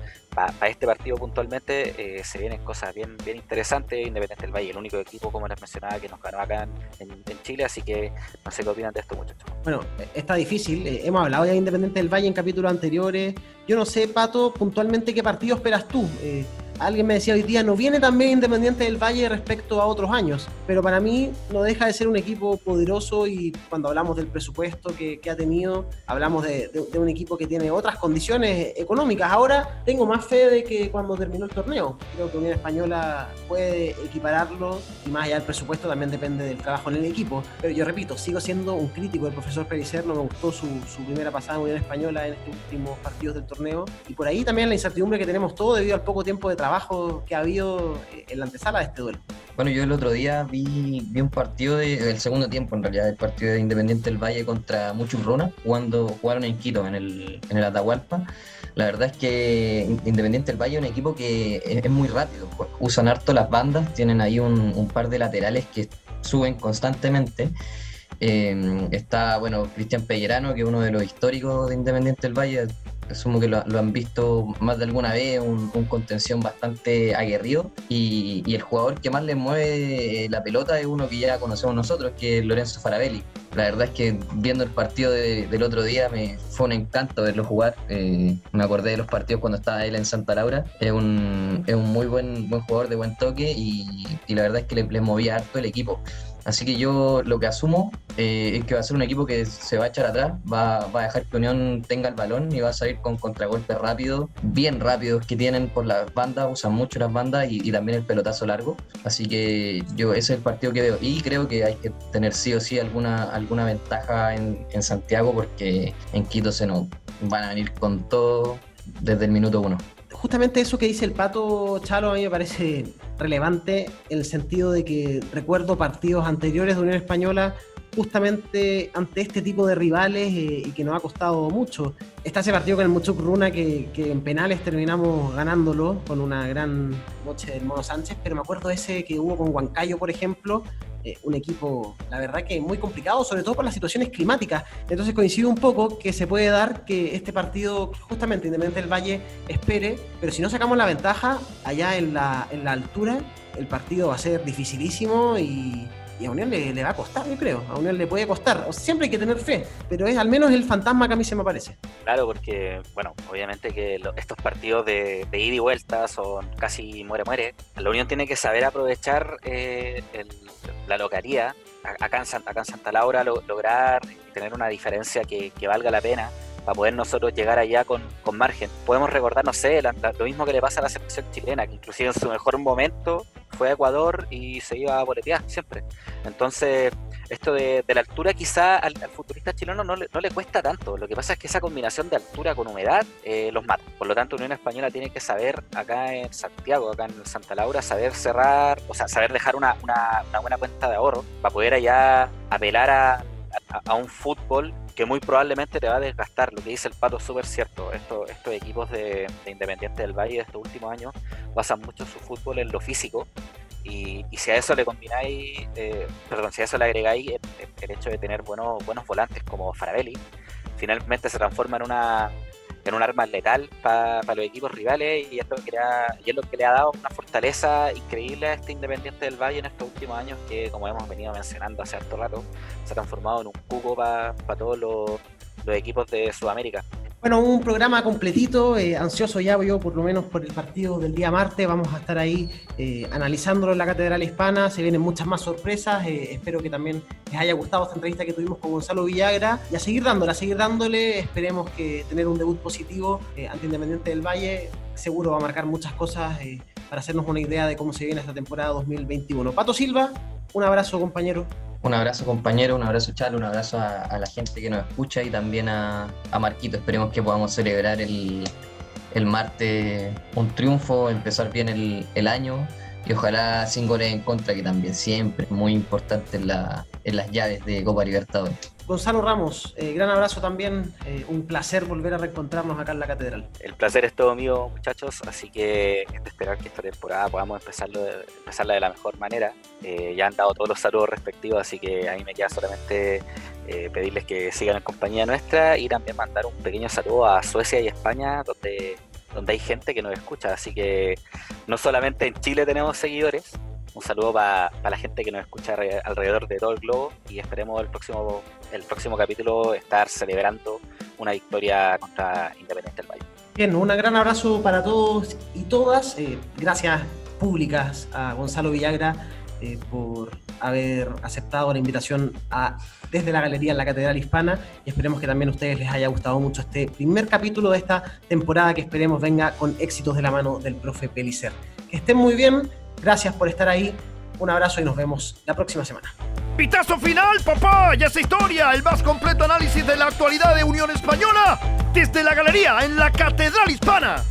para este partido puntualmente eh, se vienen cosas bien, bien interesantes. Independiente del Valle, el único equipo, como les mencionaba, que nos ganó acá en, Chile. Así que no sé qué opinan de esto, muchachos. Bueno, está difícil. Eh, hemos hablado ya de Independiente del Valle en capítulos anteriores. Yo no sé, Pato, puntualmente qué partido esperas tú. Eh, Alguien me decía hoy día, no viene también Independiente del Valle respecto a otros años, pero para mí no deja de ser un equipo poderoso y cuando hablamos del presupuesto que, ha tenido, hablamos de, un equipo que tiene otras condiciones económicas. Ahora tengo más fe de que cuando terminó el torneo. Creo que Unión Española puede equipararlo y más allá del presupuesto también depende del trabajo en el equipo. Pero yo repito, sigo siendo un crítico del profesor Pericer, no me gustó su, primera pasada en Unión Española en estos últimos partidos del torneo y por ahí también la incertidumbre que tenemos todos debido al poco tiempo de trabajo trabajo que ha habido eh, en la antesala de este duelo. Bueno, yo el otro día vi, vi un partido del segundo tiempo, en realidad, el partido de Independiente del Valle contra Muchurruna, cuando jugaron en Quito, en el, en el Atahualpa. La verdad es que Independiente del Valle es un equipo que es, muy rápido, usan harto las bandas, tienen ahí un, un par de laterales que suben constantemente. Eh, está, bueno, Cristian Pellerano, que es uno de los históricos de Independiente del Valle, asumo que lo, han visto más de alguna vez, un, contención bastante aguerrido y, el jugador que más le mueve la pelota es uno que ya conocemos nosotros, que es Lorenzo Farabelli. La verdad es que viendo el partido del otro día me fue un encanto verlo jugar. Eh, me acordé de los partidos cuando estaba él en Santa Laura. Es un, es un muy buen, buen jugador de buen toque y, la verdad es que le, le movía harto el equipo. Así que yo lo que asumo eh, es que va a ser un equipo que se va a echar atrás, va, a dejar que Unión tenga el balón y va a salir con contragolpes rápidos, bien rápidos que tienen por las bandas, usan mucho las bandas y, también el pelotazo largo. Así que yo ese es el partido que veo y creo que hay que tener sí o sí alguna, alguna ventaja en, en Santiago porque en Quito se nos van a venir con todo desde el minuto uno justamente eso que dice el pato Chalo a mí me parece relevante en el sentido de que recuerdo partidos anteriores de Unión Española justamente ante este tipo de rivales eh, y que nos ha costado mucho. Está ese partido con el Muchuk Runa que, que, en penales terminamos ganándolo con una gran noche del Mono Sánchez, pero me acuerdo ese que hubo con Huancayo, por ejemplo, eh, un equipo, la verdad que muy complicado, sobre todo por las situaciones climáticas. Entonces coincide un poco que se puede dar que este partido, justamente Independiente del Valle, espere, pero si no sacamos la ventaja allá en la, en la altura, el partido va a ser dificilísimo y, y a Unión le, va a costar, yo creo. A Unión le puede costar. O siempre hay que tener fe, pero es al menos el fantasma que a mí se me parece. Claro, porque, bueno, obviamente que estos partidos de, ida y vuelta son casi muere-muere. La Unión tiene que saber aprovechar eh, la localidad. Acá en, Santa, acá en Santa Laura lograr tener una diferencia que, valga la pena para poder nosotros llegar allá con, margen. Podemos recordar, no sé, lo mismo que le pasa a la selección chilena, que inclusive en su mejor momento fue a Ecuador y se iba a boletear siempre. Entonces, esto de, la altura quizá al, futbolista chileno no le, no le, cuesta tanto. Lo que pasa es que esa combinación de altura con humedad eh, los mata. Por lo tanto, Unión Española tiene que saber acá en Santiago, acá en Santa Laura, saber cerrar, o sea, saber dejar una, una, una buena cuenta de ahorro para poder allá apelar a, a, un fútbol que muy probablemente te va a desgastar. Lo que dice el Pato es súper cierto. Estos, estos equipos de, Independiente del Valle de estos últimos años basan mucho su fútbol en lo físico. Y, si a eso le combináis, eh, perdón, si a eso le agregáis el, hecho de tener buenos, buenos volantes como Farabelli, finalmente se transforma en una en un arma letal para los equipos rivales y, esto que y es lo que le ha dado una fortaleza increíble a este Independiente del Valle en estos últimos años que, como hemos venido mencionando hace harto rato, se ha transformado en un cubo para todos los, los equipos de Sudamérica. Bueno, un programa completito, eh, ansioso ya yo por lo menos por el partido del día martes, vamos a estar ahí eh, analizándolo en la Catedral Hispana, se vienen muchas más sorpresas, eh, espero que también les haya gustado esta entrevista que tuvimos con Gonzalo Villagra y a seguir dándole, a seguir dándole, esperemos que tener un debut positivo ante Independiente del Valle, seguro va a marcar muchas cosas para hacernos una idea de cómo se viene esta temporada 2021. Pato Silva, un abrazo compañero. Un abrazo compañero, un abrazo Chalo, un abrazo a, la gente que nos escucha y también a, Marquito. Esperemos que podamos celebrar el, el martes un triunfo, empezar bien el, el año y ojalá sin goles en contra, que también siempre es muy importante en, la, en las llaves de Copa Libertadores. Gonzalo Ramos, eh, gran abrazo también, eh, un placer volver a reencontrarnos acá en la catedral. El placer es todo mío, muchachos, así que es de esperar que esta temporada podamos empezarlo empezarla de la mejor manera. Eh, ya han dado todos los saludos respectivos, así que a mí me queda solamente pedirles que sigan en compañía nuestra y también mandar un pequeño saludo a Suecia y España, donde donde hay gente que nos escucha. Así que no solamente en Chile tenemos seguidores, un saludo para la gente que nos escucha alrededor de todo el globo y esperemos el próximo, el próximo capítulo estar celebrando una victoria contra Independiente del Valle. Bien, un gran abrazo para todos y todas. Eh, gracias públicas a Gonzalo Villagra eh, por haber aceptado la invitación a, desde la Galería en la Catedral Hispana y esperemos que también a ustedes les haya gustado mucho este primer capítulo de esta temporada que esperemos venga con éxitos de la mano del profe Pelicer. Que estén muy bien, Gracias por estar ahí. Un abrazo y nos vemos la próxima semana. Pitazo final, papá. Ya esa historia. El más completo análisis de la actualidad de Unión Española desde la galería en la Catedral Hispana.